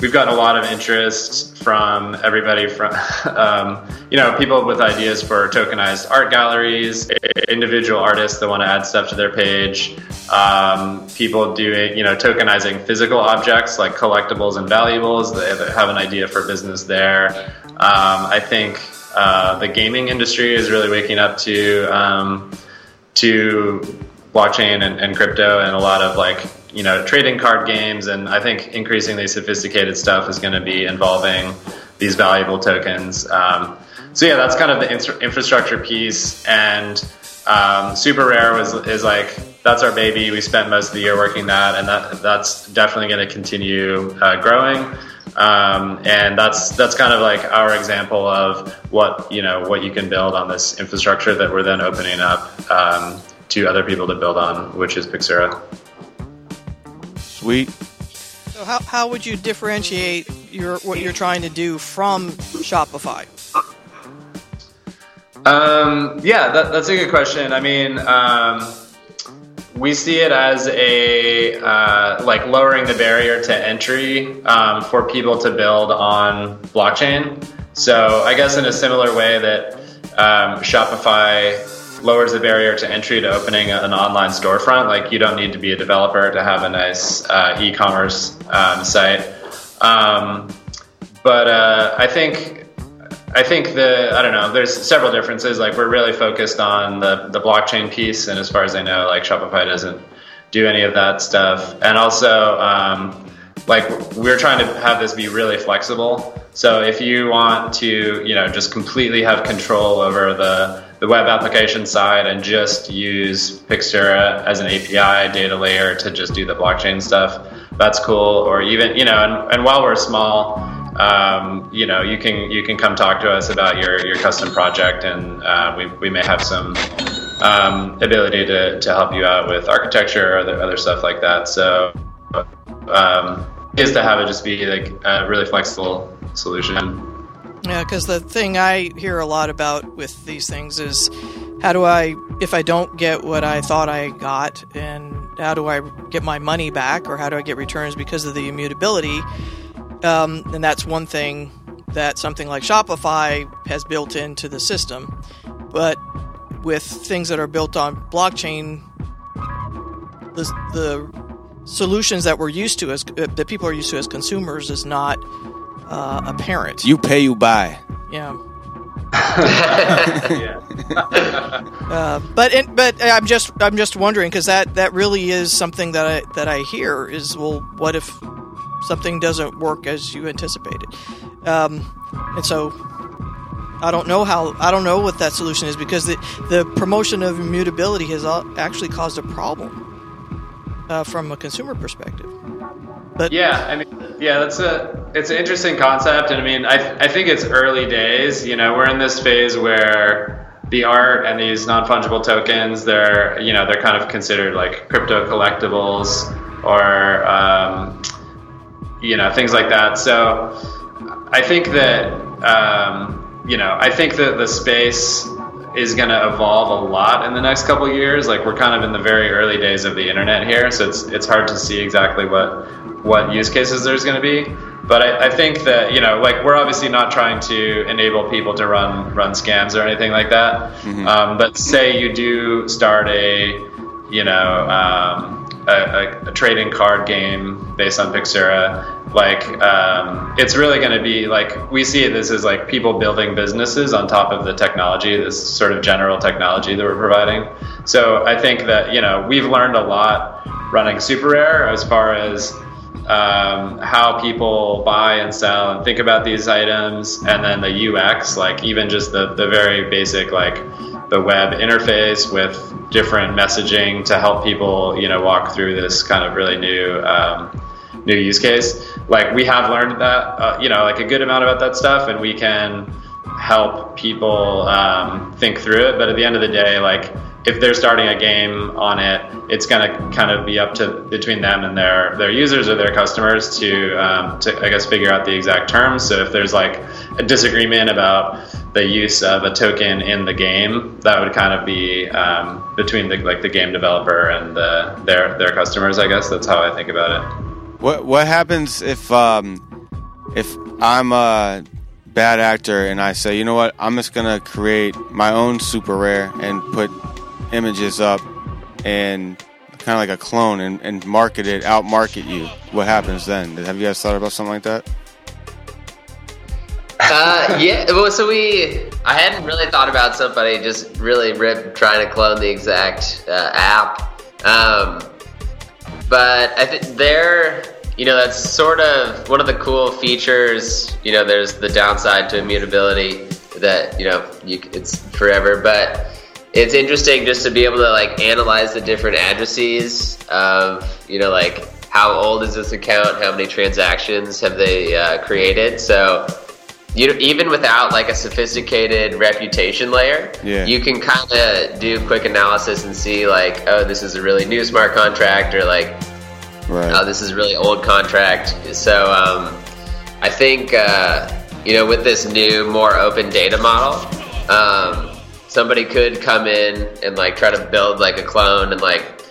we've gotten a lot of interest from everybody from um, you know people with ideas for tokenized art galleries individual artists that want to add stuff to their page um, people doing you know tokenizing physical objects like collectibles and valuables they have an idea for business there. Um, i think uh, the gaming industry is really waking up to um, to blockchain and, and crypto and a lot of like you know trading card games and i think increasingly sophisticated stuff is going to be involving these valuable tokens. Um, so yeah that's kind of the infra- infrastructure piece and um, super rare was is like that's our baby we spent most of the year working that and that that's definitely going to continue uh, growing. Um, and that's that's kind of like our example of what you know what you can build on this infrastructure that we're then opening up um, to other people to build on which is pixura Sweet. So how, how would you differentiate your what you're trying to do from Shopify? Um, yeah, that, that's a good question. I mean, um, we see it as a uh, like lowering the barrier to entry um, for people to build on blockchain. So I guess in a similar way that um, Shopify lowers the barrier to entry to opening an online storefront. Like you don't need to be a developer to have a nice uh, e-commerce um, site. Um, but uh, I think I think the I don't know. There's several differences. Like we're really focused on the the blockchain piece, and as far as I know, like Shopify doesn't do any of that stuff. And also, um, like we're trying to have this be really flexible. So if you want to, you know, just completely have control over the the web application side and just use Pixura as an API data layer to just do the blockchain stuff, that's cool. Or even, you know, and, and while we're small, um, you know, you can you can come talk to us about your, your custom project, and uh, we, we may have some um, ability to, to help you out with architecture or other, other stuff like that. So, um, is to have it just be like a really flexible solution. Yeah, because the thing I hear a lot about with these things is how do I, if I don't get what I thought I got, and how do I get my money back, or how do I get returns because of the immutability? Um, and that's one thing that something like Shopify has built into the system. But with things that are built on blockchain, the, the solutions that we're used to as that people are used to as consumers is not uh, parent. You pay, you buy. Yeah. uh, but it, but I'm just I'm just wondering because that that really is something that I that I hear is well what if something doesn't work as you anticipated, um, and so I don't know how I don't know what that solution is because the the promotion of immutability has actually caused a problem uh, from a consumer perspective. But yeah, I mean, yeah, that's a it's an interesting concept, and I mean, I I think it's early days. You know, we're in this phase where the art and these non fungible tokens, they're you know they're kind of considered like crypto collectibles or um, you know things like that. So I think that um, you know, I think that the space is going to evolve a lot in the next couple years. Like we're kind of in the very early days of the internet here, so it's it's hard to see exactly what what use cases there's going to be. But I, I think that you know, like we're obviously not trying to enable people to run run scams or anything like that. Um, but say you do start a you know um, a, a, a trading card game based on Pixura. Like um, it's really going to be like we see this as like people building businesses on top of the technology, this sort of general technology that we're providing. So I think that you know we've learned a lot running Super Rare as far as um, how people buy and sell and think about these items, and then the UX, like even just the, the very basic, like the web interface with different messaging to help people, you know, walk through this kind of really new um, new use case. Like we have learned that, uh, you know, like a good amount about that stuff, and we can help people um, think through it. But at the end of the day, like if they're starting a game on it, it's going to kind of be up to between them and their their users or their customers to um, to I guess figure out the exact terms. So if there's like a disagreement about the use of a token in the game, that would kind of be um, between the like the game developer and the, their their customers. I guess that's how I think about it. What what happens if um if I'm a bad actor and I say, you know what, I'm just gonna create my own super rare and put images up and kind of like a clone and, and market it, out market you. What happens then? Have you guys thought about something like that? Uh, yeah. Well, so we, I hadn't really thought about somebody just really rip trying to clone the exact uh, app. Um, but I think there, you know, that's sort of one of the cool features. You know, there's the downside to immutability that you know you, it's forever, but it's interesting just to be able to like analyze the different addresses of you know like how old is this account, how many transactions have they uh, created, so you even without like a sophisticated reputation layer, Yeah. you can kind of do quick analysis and see like, oh, this is a really new smart contract, or like, Right. oh, this is a really old contract. So um, I think uh, you know with this new, more open data model, um, somebody could come in and like try to build like a clone and like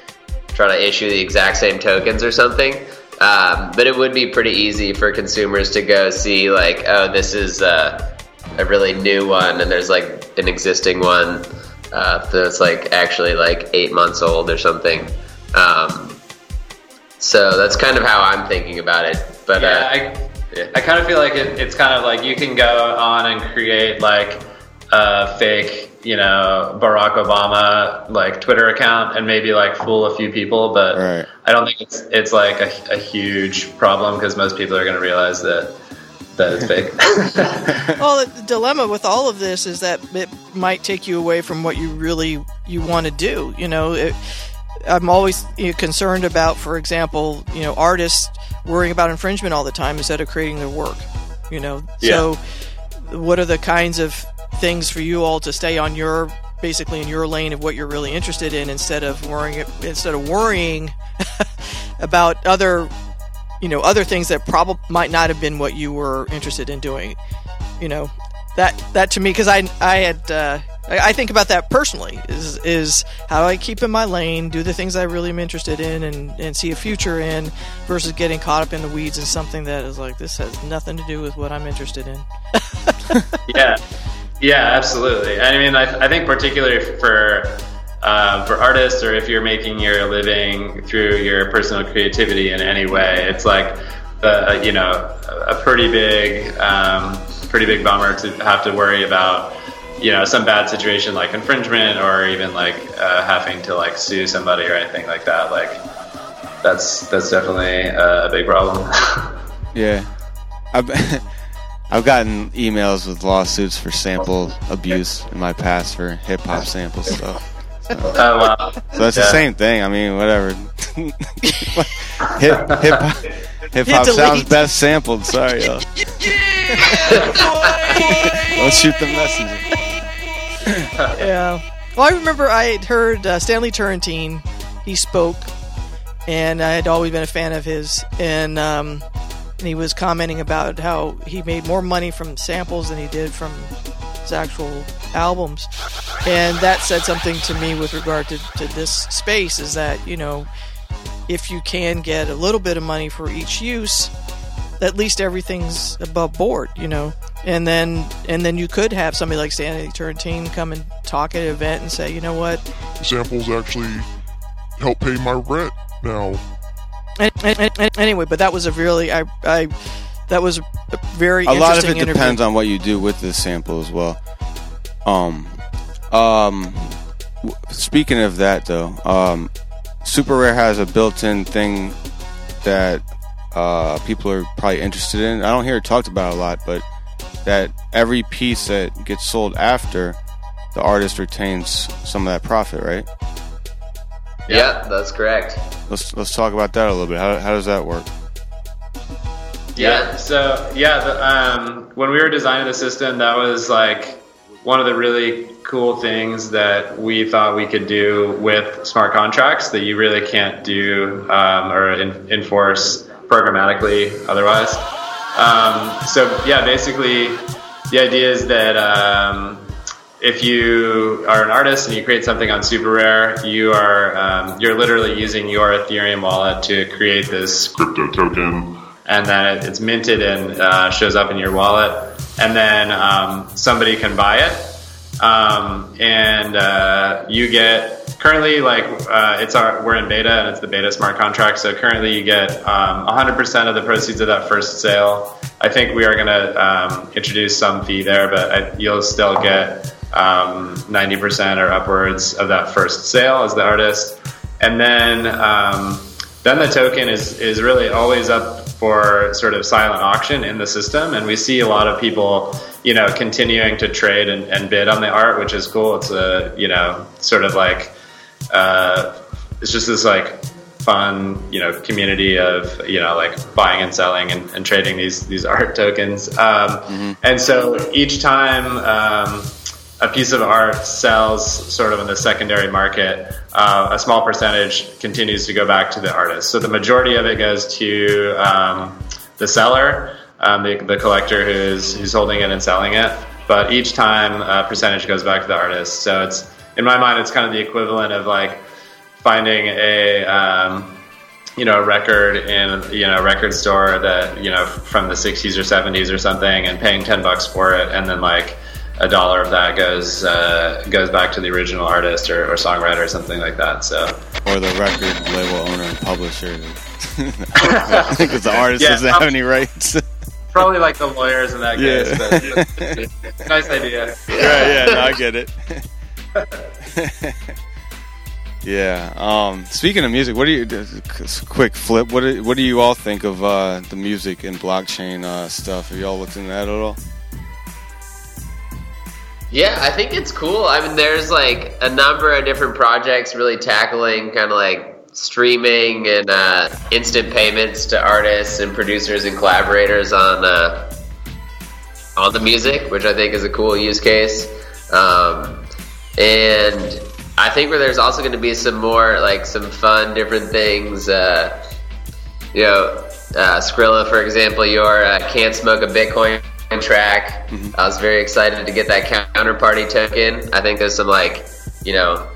try to issue the exact same tokens or something. Um, but it would be pretty easy for consumers to go see like, oh, this is uh, a really new one, and there's like an existing one uh, that's like actually like eight months old or something. Um, so that's kind of how I'm thinking about it. But yeah, uh, I, I kind of feel like it, it's kind of like you can go on and create like a fake, you know, Barack Obama like Twitter account and maybe like fool a few people, but I don't think it's it's like a, a huge problem because most people are going to realize that that it's fake. well, the dilemma with all of this is that it might take you away from what you really you want to do. You know, it, I'm always you know, concerned about, for example, you know, artists worrying about infringement all the time instead of creating their work. You know, so what are the kinds of things for you all to stay on your basically in your lane of what you're really interested in instead of worrying instead of worrying about other you know other things that probably might not have been what you were interested in doing you know. That that to me because i i had uh, I, I think about that personally is is how do i keep in my lane do the things i really am interested in and and see a future in versus getting caught up in the weeds in something that is like this has nothing to do with what i'm interested in. Yeah, yeah, absolutely. I mean, I, I think particularly for uh, for artists, or if you're making your living through your personal creativity in any way, it's like the you know a pretty big um, pretty big bummer to have to worry about you know some bad situation like infringement or even like uh, having to like sue somebody or anything like that. Like that's that's definitely a big problem. Yeah. I've, I've gotten emails with lawsuits for sample abuse in my past for hip hop sample stuff. so, Oh, wow. so that's the same thing. I mean, whatever. hip hip hop hip hop sounds best sampled. Sorry, y'all. Don't shoot the messenger. yeah. Well, I remember I had heard uh, Stanley Turrentine. He spoke, and I had always been a fan of his. And um, and he was commenting about how he made more money from samples than he did from his actual albums, and that said something to me with regard to, to this space. Is that you know, if you can get a little bit of money for each use, at least everything's above board, you know. And then and then you could have somebody like Stanley Turrentine come and talk at an event and say, you know what, The samples actually help pay my rent now. An- an- an- anyway, but that was a really I I that was a very a lot of it interview. depends on what you do with the sample as well. Um, um, speaking of that though, um, Super Rare has a built-in thing that uh, people are probably interested in. I don't hear it talked about a lot, but that every piece that gets sold after the artist retains some of that profit, right? Yeah, that's correct. Let's let's talk about that a little bit. How, how does that work? Yeah. So yeah, the, um, when we were designing the system, that was like one of the really cool things that we thought we could do with smart contracts that you really can't do um, or in, enforce programmatically otherwise. Um, so yeah, basically, the idea is that um, if you are an artist and you create something on Super Rare, you are um, you're literally using your Ethereum wallet to create this Crypto token. and then it's minted and uh, shows up in your wallet, and then um, somebody can buy it, um, and uh, you get currently like uh, it's our we're in beta and it's the beta smart contract. So currently you get um, 100% of the proceeds of that first sale. I think we are going to um, introduce some fee there, but I, you'll still get um, 90% or upwards of that first sale as the artist, and then um, then the token is is really always up for sort of silent auction in the system, and we see a lot of people, you know, continuing to trade and, and bid on the art, which is cool. It's a you know sort of like uh, it's just this like fun you know community of you know like buying and selling and, and trading these these art tokens. Um, and so each time um, a piece of art sells sort of in the secondary market uh, a small percentage continues to go back to the artist. So the majority of it goes to um, the seller um, the, the collector who's who's holding it and selling it. But each time a percentage goes back to the artist. So it's in my mind it's kind of the equivalent of like finding a um, you know a record in you know a record store that you know from the 60s or 70s or something and paying 10 bucks for it and then like a dollar of that goes uh, goes back to the original artist or, or songwriter or something like that so Or the record label owner and publisher, because the artist Yeah, doesn't have any rights. probably like the lawyers in that Yeah. case but, nice idea yeah, yeah, no, I get it. yeah. Um, speaking of music, what do you? Quick flip. What do, what do you all think of uh, the music and blockchain uh, stuff? Have y'all looked into that at all? Yeah, I think it's cool. I mean, there's like a number of different projects really tackling kind of like streaming and uh, instant payments to artists and producers and collaborators on uh, on the music, which I think is a cool use case. Um, and I think where there's also going to be some more like some fun different things. Uh, you know, uh, Skrilla, for example, your uh, "Can't Smoke a Bitcoin" track. I was very excited to get that counterparty token. I think there's some like, you know,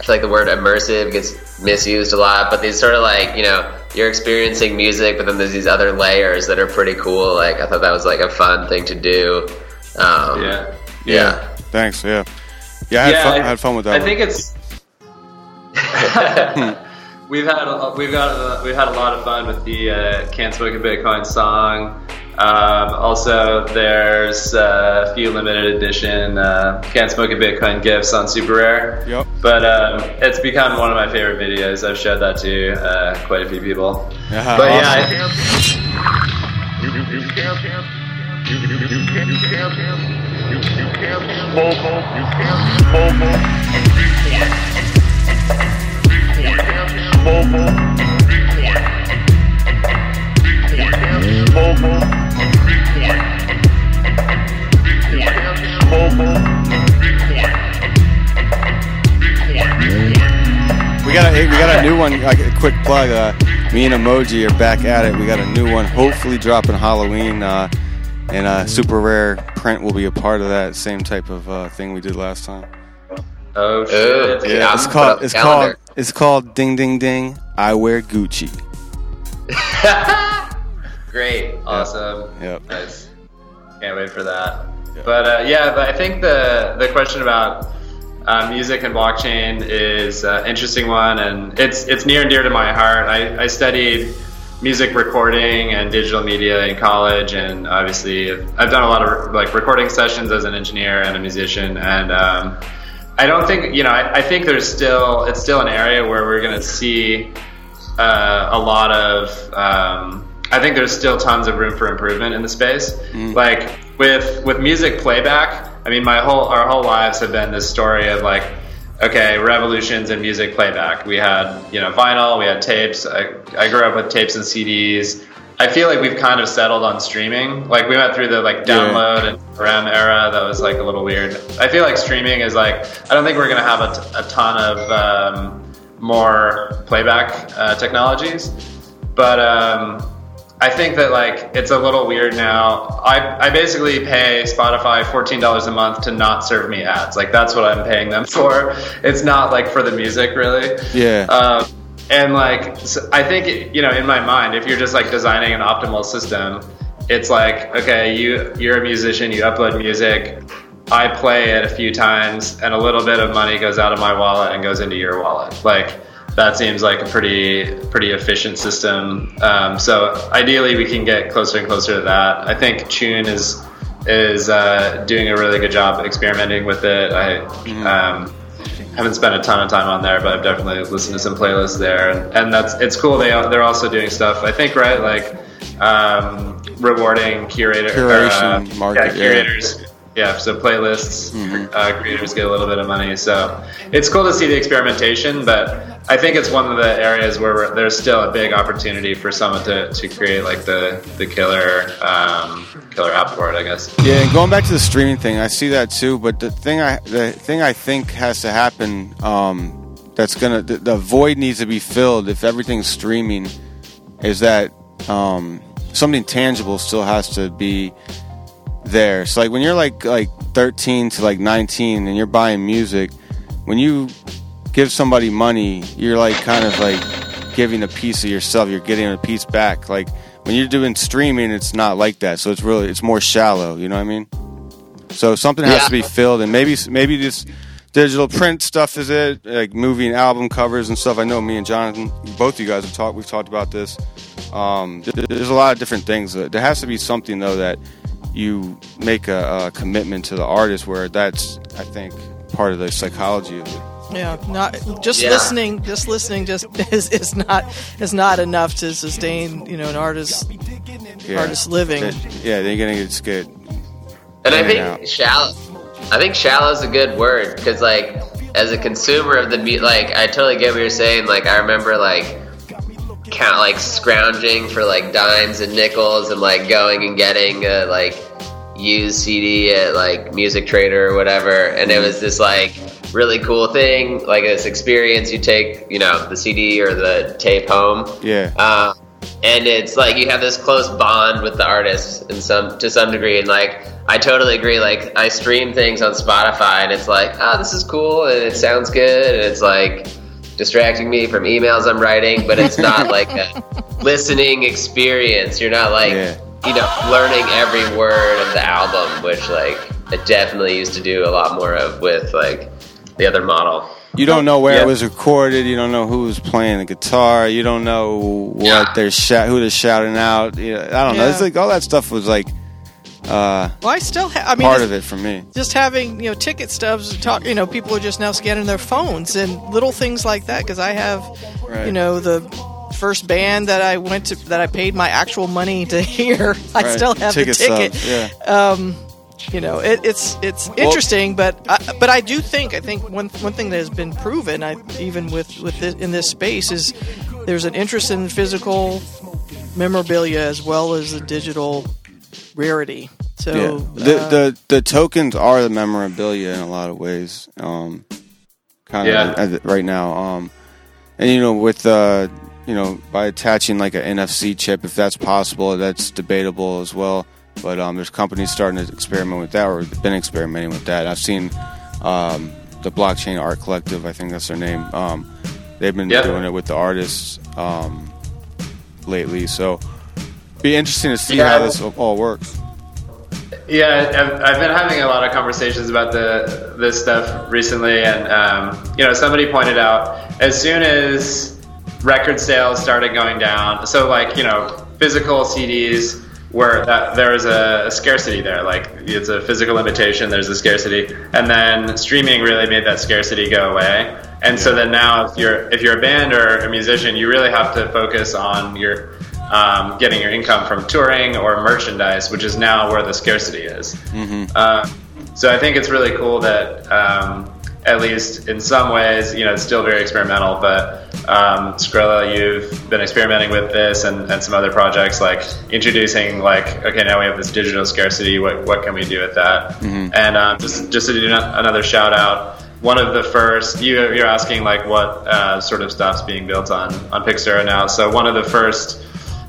I feel like the word immersive gets misused a lot, but these sort of like, you know, you're experiencing music, but then there's these other layers that are pretty cool. Like I thought that was like a fun thing to do. Um, yeah. yeah. Thanks. Yeah. Yeah, I had, Yeah, fun, I- I had fun with that. I one. think it's we've had a, we've got a, we've had a lot of fun with the uh, "Can't Smoke a Bitcoin" song. Um, also, there's uh, a few limited edition uh, "Can't Smoke a Bitcoin" gifts on Super Rare. Yep. But um, it's become one of my favorite videos. I've showed that to uh, quite a few people. Yeah, but awesome. yeah, I- We got a we got a new one. Like a quick plug. Uh, me and Emoji are back at it. We got a new one, hopefully dropping Halloween, uh, and uh, super rare print will be a part of that same type of uh, thing we did last time. Oh shit! Yeah, it's called it's called it's called Ding Ding Ding. I wear Gucci. Great, awesome, Yep. nice. Can't wait for that. But uh, yeah, but I think the the question about uh, music and blockchain is an interesting one, and it's it's near and dear to my heart. I, I studied music recording and digital media in college, and obviously I've done a lot of like recording sessions as an engineer and a musician, and um, I don't think you know. I, I think there's still it's still an area where we're going to see uh, a lot of. Um, I think there's still tons of room for improvement in the space. Like with with music playback, I mean, my whole our whole lives have been this story of like, okay, revolutions in music playback. We had you know vinyl, we had tapes. I, I grew up with tapes and CDs. I feel like we've kind of settled on streaming. Like we went through the like download and RAM era. That was like a little weird. I feel like streaming is like I don't think we're gonna have a, t- a ton of um, more playback uh, technologies, but um, I think that like it's a little weird now. I, I basically pay Spotify fourteen dollars a month to not serve me ads. Like that's what I'm paying them for. It's not like for the music really. Yeah. Um, and like so I think you know in my mind, if you're just like designing an optimal system, it's like okay, you you're a musician, you upload music. I play it a few times, and a little bit of money goes out of my wallet and goes into your wallet. Like that seems like a pretty pretty efficient system. Um, so ideally, we can get closer and closer to that. I think Choon is is uh, doing a really good job experimenting with it. I um, haven't spent a ton of time on there, but I've definitely listened to some playlists there, and, and that's it's cool. They they're also doing stuff. I think right like um, rewarding curator Curation uh, market, yeah. curators. Yeah, so playlists, uh, creators get a little bit of money. So it's cool to see the experimentation, but I think it's one of the areas where we're, there's still a big opportunity for someone to, to create like the the killer um, killer app for it. I guess. Yeah, and going back to the streaming thing, I see that too. But the thing I the thing I think has to happen, um, that's gonna the, the void needs to be filled if everything's streaming, is that um, something tangible still has to be there. So like when you're like like 13 to like 19 and you're buying music, when you give somebody money, you're like kind of like giving a piece of yourself. You're getting a piece back. Like when you're doing streaming, it's not like that. So it's really it's more shallow. You know what I mean? So something has Yeah. to be filled, and maybe maybe this digital print stuff is it, like movie and album covers and stuff. I know me and Jonathan, both of you guys have talked. We've talked about this. Um, there's a lot of different things. There has to be something though that you make a, a commitment to the artist, where that's I think part of the psychology of it. Yeah, not just Yeah. listening. Just listening just is, is not is not enough to sustain you know an artist Yeah. artist living. That- yeah, they're gonna get scared. And I think out. shallow. I think shallow is a good word because, like, as a consumer of the mu like, I totally get what you're saying. Like, I remember like count like scrounging for like dimes and nickels and like going and getting a like used CD at like Music Trader or whatever, and it was this like really cool thing, like this experience. You take you know the CD or the tape home. Yeah. Uh, and it's like you have this close bond with the artist in some to some degree, and like I totally agree. Like I stream things on Spotify, and it's like, oh, this is cool, and it sounds good, and it's like distracting me from emails I'm writing, but it's not like a listening experience. You're not like you know learning every word of the album, which like I definitely used to do a lot more of with like the other model. You don't know where Yeah. it was recorded. You don't know who was playing the guitar. You don't know what they're shout, who they're shouting out. You know, I don't know. It's like all that stuff was like uh, Well, I still ha- I mean part of it for me. just having you know ticket stubs talk you know people are just now scanning their phones and little things like that because i have Right. you know the first band that i went to that i paid my actual money to hear i Right. still have Ticket the ticket stubs, um you know it, it's it's interesting but I, but i do think i think one one thing that has been proven I, even with with this, in this space is there's an interest in physical memorabilia as well as the digital rarity so yeah. The, uh, the the tokens are the memorabilia in a lot of ways. Um, kind Yeah. of right now. Um, and you know with uh, you know, by attaching like an NFC chip, if that's possible, that's debatable as well. But um, there's companies starting to experiment with that, or been experimenting with that. I've seen um, the Blockchain Art Collective, I think that's their name. Um, they've been Yeah. doing it with the artists um, lately. So, be interesting to see Yeah. how this all works. Yeah, I've, I've been having a lot of conversations about the this stuff recently, and um, you know, somebody pointed out as soon as record sales started going down, so like you know, physical CDs were that there was a, a scarcity there, like it's a physical limitation. There's a scarcity, and then streaming really made that scarcity go away. And so then now, if you're if you're a band or a musician, you really have to focus on your um, getting your income from touring or merchandise, which is now where the scarcity is. Mm-hmm. Uh, so I think it's really cool that, um, at least in some ways, you know, it's still very experimental, but um, Skrilla, you've been experimenting with this and, and some other projects, like introducing, like, okay, now we have this digital scarcity. What, what can we do with that? Mhm. And um, just just to do no- another shout out, one of the first you, you're asking like what uh, sort of stuff's being built on on Pixura now. So one of the first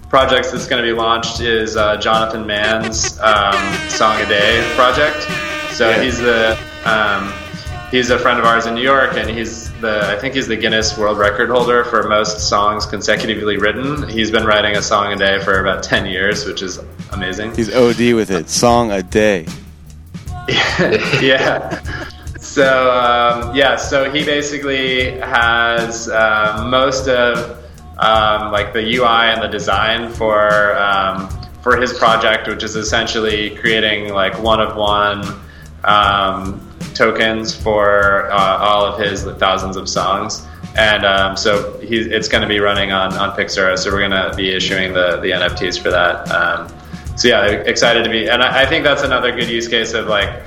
projects that's going to be launched is uh, Jonathan Mann's um, Song a Day project. So he's the um, he's a friend of ours in New York, and he's the I think he's the Guinness World Record holder for most songs consecutively written. He's been writing a song a day for about ten years, which is amazing. He's OD with it. Song a day. yeah. So um, yeah, so he basically has uh, most of um, like the UI and the design for um, for his project, which is essentially creating like one of one um, tokens for uh, all of his thousands of songs. And um, so he, it's going to be running on, on Pixura. So we're going to be issuing the, the NFTs for that. Um, so yeah, excited to be. And I, I think that's another good use case of like,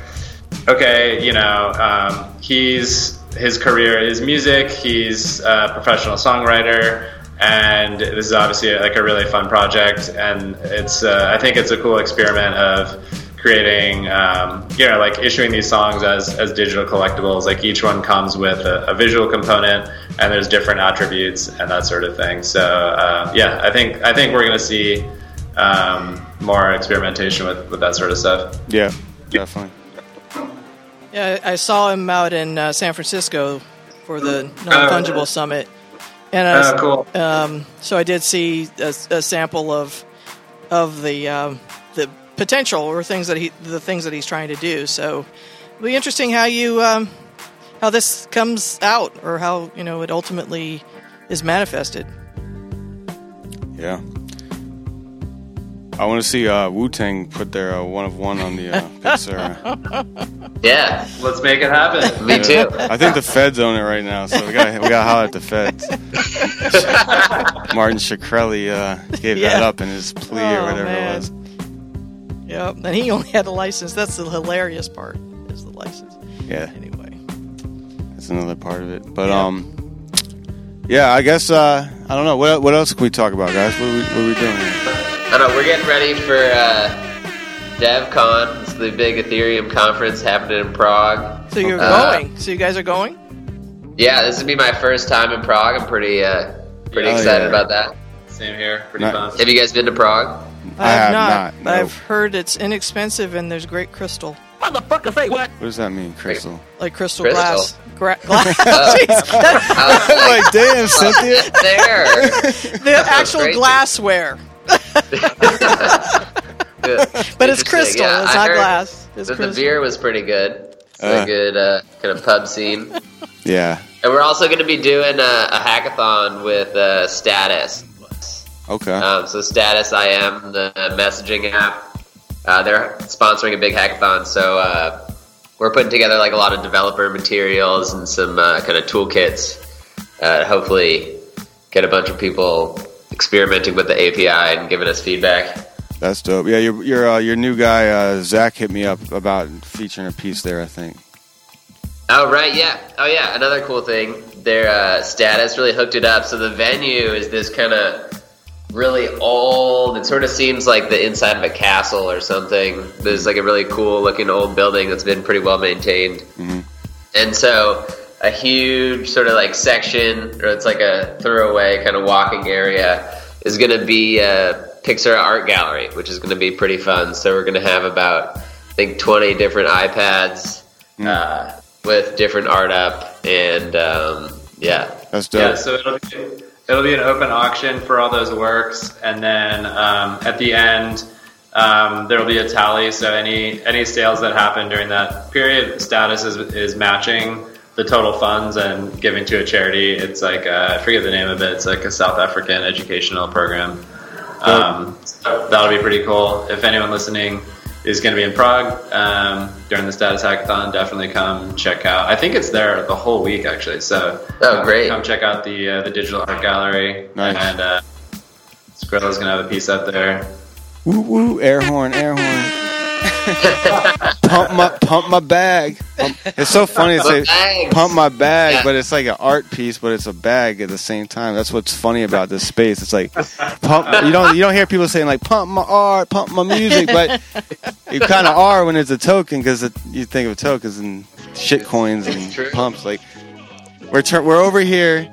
okay, you know, um, he's his career is music. He's a professional songwriter, and this is obviously like a really fun project. And it's uh, I think it's a cool experiment of creating, um, you know, like issuing these songs as as digital collectibles. Like each one comes with a, a visual component, and there's different attributes and that sort of thing. So uh, yeah, I think I think we're gonna see um, more experimentation with with that sort of stuff. Yeah, definitely. Yeah, I I saw him out in uh, San Francisco for the non fungible summit, and I was, Oh, cool. Um, so I did see a, a sample of of the um, the potential or things that he the things that he's trying to do. So it'll be interesting how you um, how this comes out or how you know it ultimately is manifested. Yeah. I want to see uh, Wu Tang put their uh, one of one on the uh, Pixura. Yeah, let's make it happen. Me too. I think the feds own it right now, so we got we got to holler at the feds. Martin Shkreli uh, gave that up in his plea or Oh, whatever man. it was. Yep, and he only had a license. That's the hilarious part is the license. Yeah. Anyway, that's another part of it. But um, yeah, I guess uh, I don't know what what else can we talk about, guys. What are we, what are we doing here? I don't know. We're getting ready for uh, DevCon. It's the big Ethereum conference happening in Prague. So you're Uh, going. So you guys are going. Yeah, this would be my first time in Prague. I'm pretty uh, pretty Oh, excited yeah. about that. Same here. Pretty Not- fun. Have you guys been to Prague? I have not. not, no. I've heard it's inexpensive and there's great crystal, What What does that mean, Crystal? like crystal, Crystal. glass. Gra- glass. Oh. Jeez, I was like, like, damn, Cynthia. there. the actual glassware, but it's crystal. Yeah, it's I not glass. It's that the beer was pretty good. It's Uh. a good uh, kind of pub scene. Yeah. And we're also going to be doing a, a hackathon with uh, Status. Okay. Um, so Status I am the messaging app, uh, they're sponsoring a big hackathon. So uh, we're putting together like a lot of developer materials and some uh, kind of toolkits. Uh, hopefully, get a bunch of people experimenting with the API and giving us feedback. That's dope. Yeah, your your uh, your new guy uh, Zach hit me up about featuring a piece there. I think. Oh right, yeah. Oh yeah. Another cool thing, their uh, status really hooked it up. So the venue is this kind of really old. It sort of seems like the inside of a castle or something. There's like a really cool looking old building that's been pretty well maintained. Mhm. And so a huge sort of like section, or it's like a throwaway kind of walking area, is going to be a Pixura art gallery, which is going to be pretty fun. So we're going to have about, I think, 20 different iPads uh, with different art up, and um, yeah, That's dope. Yeah, so it'll be, it'll be an open auction for all those works, and then um, at the end um, there will be a tally. So any any sales that happen during that period, status is is matching the total funds and giving to a charity. It's like uh, I forget the name of it. It's like a South African educational program. Um, so that'll be pretty cool. If anyone listening is going to be in Prague um, during the Status Hackathon, definitely come check out. I think it's there the whole week actually. So Oh, great. Come check out the uh, the digital art gallery, Nice. and uh, Skrilla's going to have a piece up there. Woo woo, air horn, air horn. pump my pump my bag. Pump- it's so funny to say Bags. pump my bag, Yeah. but it's like an art piece, but it's a bag at the same time. That's what's funny about this space. It's like pump. You don't you don't hear people saying like pump my art, pump my music, but you kind of are when it's a token because you think of tokens and shit coins and pumps. Like we're tur- we're over here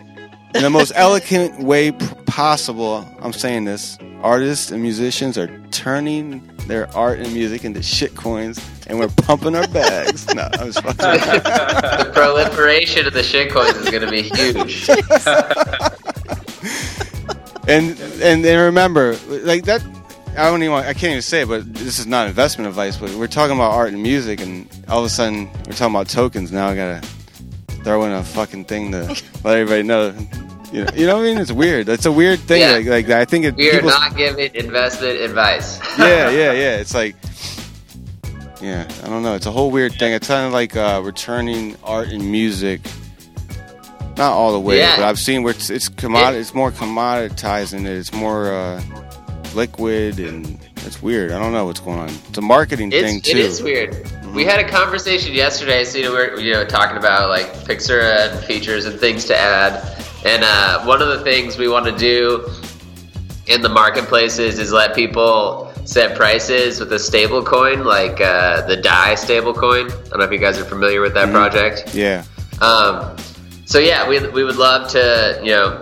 in the most elegant way p- possible. I'm saying this. Artists and musicians are turning their art and music into shit coins, and we're pumping our bags. no, I was fucking. the proliferation of the shit coins is going to be huge. and and and remember, like that. I don't even. Want, I can't even say it, but this is not investment advice. But we're talking about art and music, and all of a sudden we're talking about tokens. Now I gotta throw in a fucking thing to let everybody know. You know, you know what I mean? It's weird. It's a weird thing. Yeah. Like, like I think it. We are people- not giving investment advice. yeah, yeah, yeah. It's like, yeah, I don't know. It's a whole weird thing. It's kind of like uh, returning art and music. Not all the way, Yeah. but I've seen where it's it's commod- It's more commoditizing it. It's more uh, liquid and it's weird. I don't know what's going on. It's a marketing thing too. it is weird. We had a conversation yesterday. So you know, we're you know talking about like Pixura and features and things to add. And uh, one of the things we want to do in the marketplaces is let people set prices with a stable coin, like uh, the Dai stable coin. I don't know if you guys are familiar with that project. Yeah. Um, so yeah, we, we would love to you know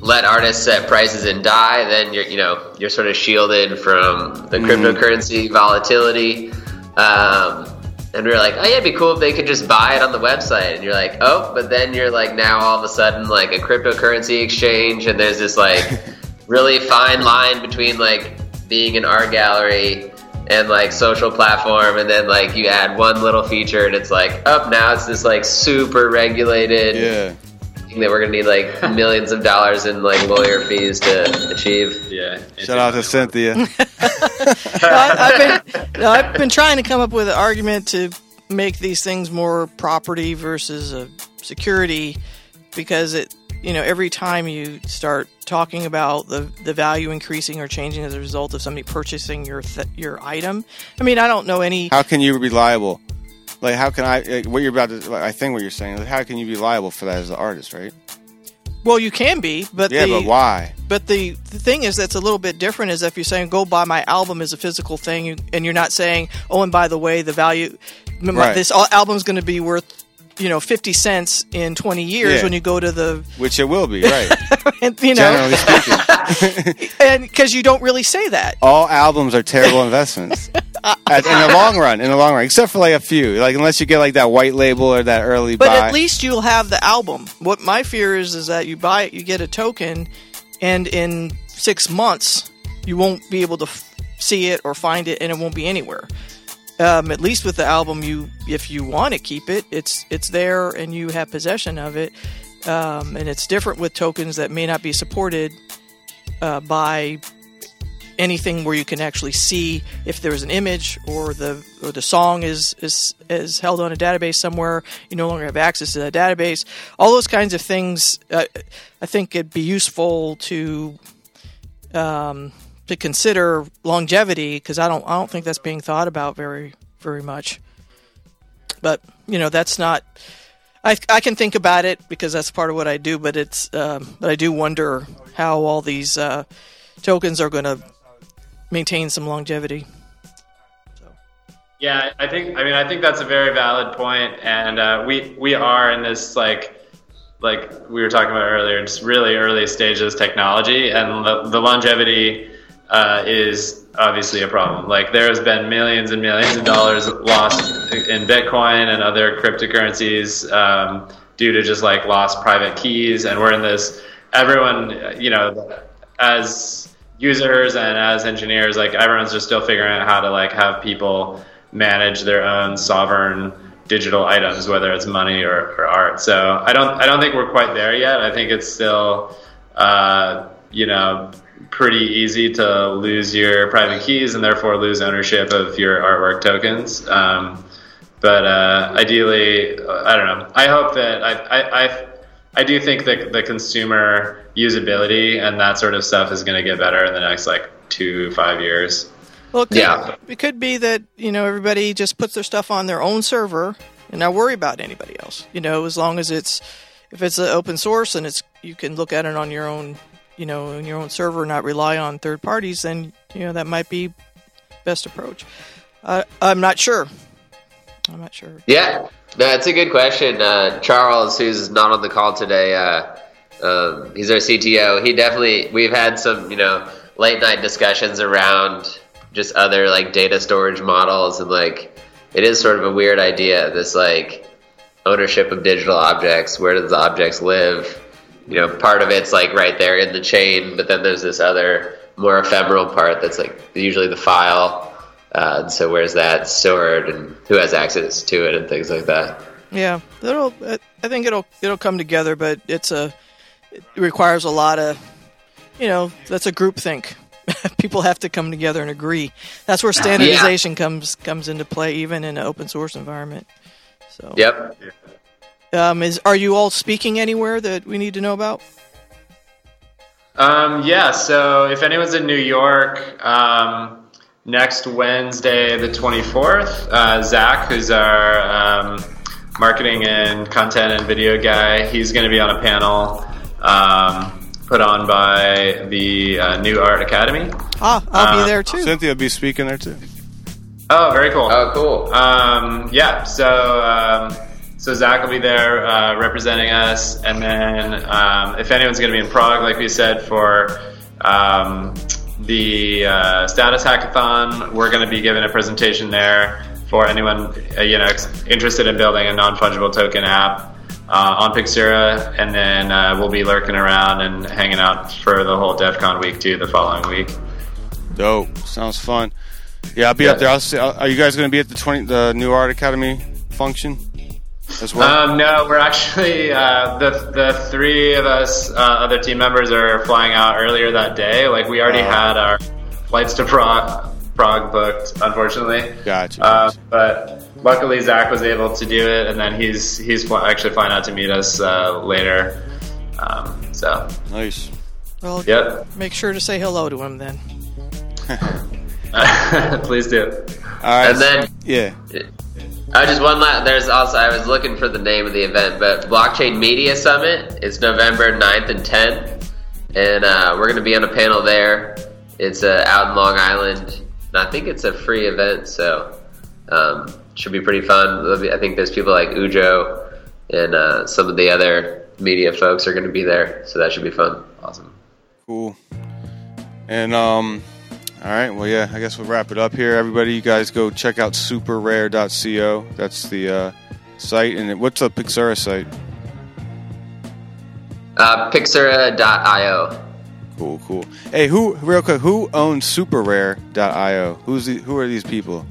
let artists set prices in Dai. Then you're you know you're sort of shielded from the Mhm. cryptocurrency volatility. Um, and we are like, oh yeah, it'd be cool if they could just buy it on the website. And you're like, oh, but then you're like now all of a sudden like a cryptocurrency exchange, and there's this like really fine line between like being an art gallery and like social platform and then like you add one little feature and it's like up now it's this like super regulated yeah that we're gonna need like millions of dollars in like lawyer fees to achieve yeah Shout out to Cynthia. I, I've been I've been trying to come up with an argument to make these things more property versus uh, security because it you know every time you start talking about the the value increasing or changing as a result of somebody purchasing your th- your item. I mean, I don't know any How can you be liable? Like, how can I? Like, what you're about to? Like, I think what you're saying. Like, how can you be liable for that as an artist, right? Well, you can be, but yeah, the, but why? But the, the thing is that's a little bit different is if you're saying go buy my album as a physical thing, and you're not saying, oh, and by the way, the value, Right. this al- album's going to be worth, you know, fifty cents in twenty years Yeah. when you go to the, Which it will be, right? and, you Generally speaking, and because you don't really say that. all albums are terrible investments At- in the long run. In the long run, except for like a few, like unless you get like that white label or that early But buy. at least you'll have the album. What my fear is is that you buy it, you get a token, and in six months you won't be able to f- see it or find it, and it won't be anywhere. Um, at least with the album, you if you want to keep it, it's it's there and you have possession of it. Um, and it's different with tokens that may not be supported uh, by anything where you can actually see if there's an image or the or the song is is is held on a database somewhere. You no longer have access to that database. All those kinds of things, uh, I think it'd be useful to um, to consider longevity because I don't I don't think that's being thought about very very much. But you know that's not. I, I can think about it because that's part of what I do, but it's um, but I do wonder how all these uh, tokens are going to maintain some longevity. Yeah, I think. I mean, I think that's a very valid point, and uh, we we are in this like like we were talking about earlier, just really early stages technology, and the, the longevity uh, is obviously a problem. Like there has been millions and millions of dollars lost in Bitcoin and other cryptocurrencies um, due to just like lost private keys, and we're in this. Everyone, you know, as users and as engineers, like everyone's just still figuring out how to like have people manage their own sovereign digital items, whether it's money or, or art. So I don't I don't think we're quite there yet. I think it's still uh, you know pretty easy to lose your private keys and therefore lose ownership of your artwork tokens. Um, but uh, ideally, I don't know. I hope that I, I, I, I do think that the consumer usability and that sort of stuff is going to get better in the next like two five years. Well, it could, Yeah. it could be that you know everybody just puts their stuff on their own server and not worry about anybody else. You know, as long as it's if it's an open source and it's you can look at it on your own, you know, on your own server, not rely on third parties. Then you know that might be best approach. Uh, I'm not sure. I'm not sure. Yeah, that's a good question. Uh, Charles, who's not on the call today, uh, um, he's our CTO. He definitely we've had some you know late night discussions around just other like data storage models and like it is sort of a weird idea. This like ownership of digital objects. Where does the objects live? You know, part of it's like right there in the chain, but then there's this other more ephemeral part that's like usually the file. Uh, and so where's that stored and who has access to it and things like that. Yeah, it'll. I think it'll it'll come together, but it's a it requires a lot of, you know, that's a group think. People have to come together and agree. That's where standardization comes comes into play, even in an open source environment. So. Yep. Um, is are you all speaking anywhere that we need to know about? Um, yeah, so if anyone's in New York, um, next Wednesday, the 24th, uh, Zach, who's our um, marketing and content and video guy, he's going to be on a panel um, put on by the uh, New Art Academy. Ah, I'll Uh, be there too. Cynthia will be speaking there too. Oh, very cool. Oh, cool. Um, yeah, so um, so Zach will be there uh, representing us, and then um, if anyone's going to be in Prague, like we said, for um, the uh, status hackathon, we're going to be giving a presentation there for anyone uh, you know interested in building a non fungible token app. Uh, on Pixura, and then uh, we'll be lurking around and hanging out for the whole Devcon week too, the following week. Dope. Sounds fun. Yeah, I'll be Yeah. up there. I'll see, are you guys going to be at the twenty the New Art Academy function as well? Um, no, we're actually uh, the the three of us uh, other team members are flying out earlier that day. Like we already Oh. had our flights to Prague, Prague booked, unfortunately. Gotcha. Uh, but luckily Zach was able to do it, and then he's he's fl- actually flying out to meet us uh, later. Um, so nice. Well, Yep. make sure to say hello to him then. please do. All right. And then yeah. I just one last. There's also I was looking for the name of the event, but Blockchain Media Summit. It's November 9th and 10th, and uh, we're going to be on a panel there. It's uh, out in Long Island, and I think it's a free event, so um, should be pretty fun. I think there's people like Ujo and uh, some of the other media folks are going to be there, so that should be fun. Awesome. Cool. And um, all right. Well, yeah. I guess we'll wrap it up here. Everybody, you guys go check out superrare.co. That's the uh, site. And what's the Pixura site? Uh, Pixura.io. Cool, cool. Hey, who real quick? Who owns superrare.io? Who's the, who are these people?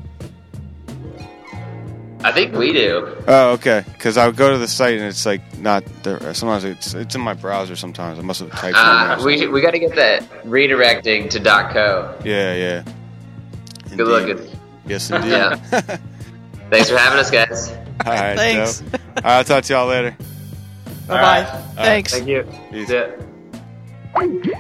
I think we do. Oh, okay. Because I would go to the site and it's like not there. Sometimes it's it's in my browser. Sometimes I must have typed. Uh, something. we we got to get that redirecting to .co. Yeah, yeah. Good looking. Yes, indeed. Yeah. Thanks for having us, guys. All right. Thanks. dope. All right, I'll talk to y'all later. Bye bye. All right. Thanks. Thank you. Peace. That's it.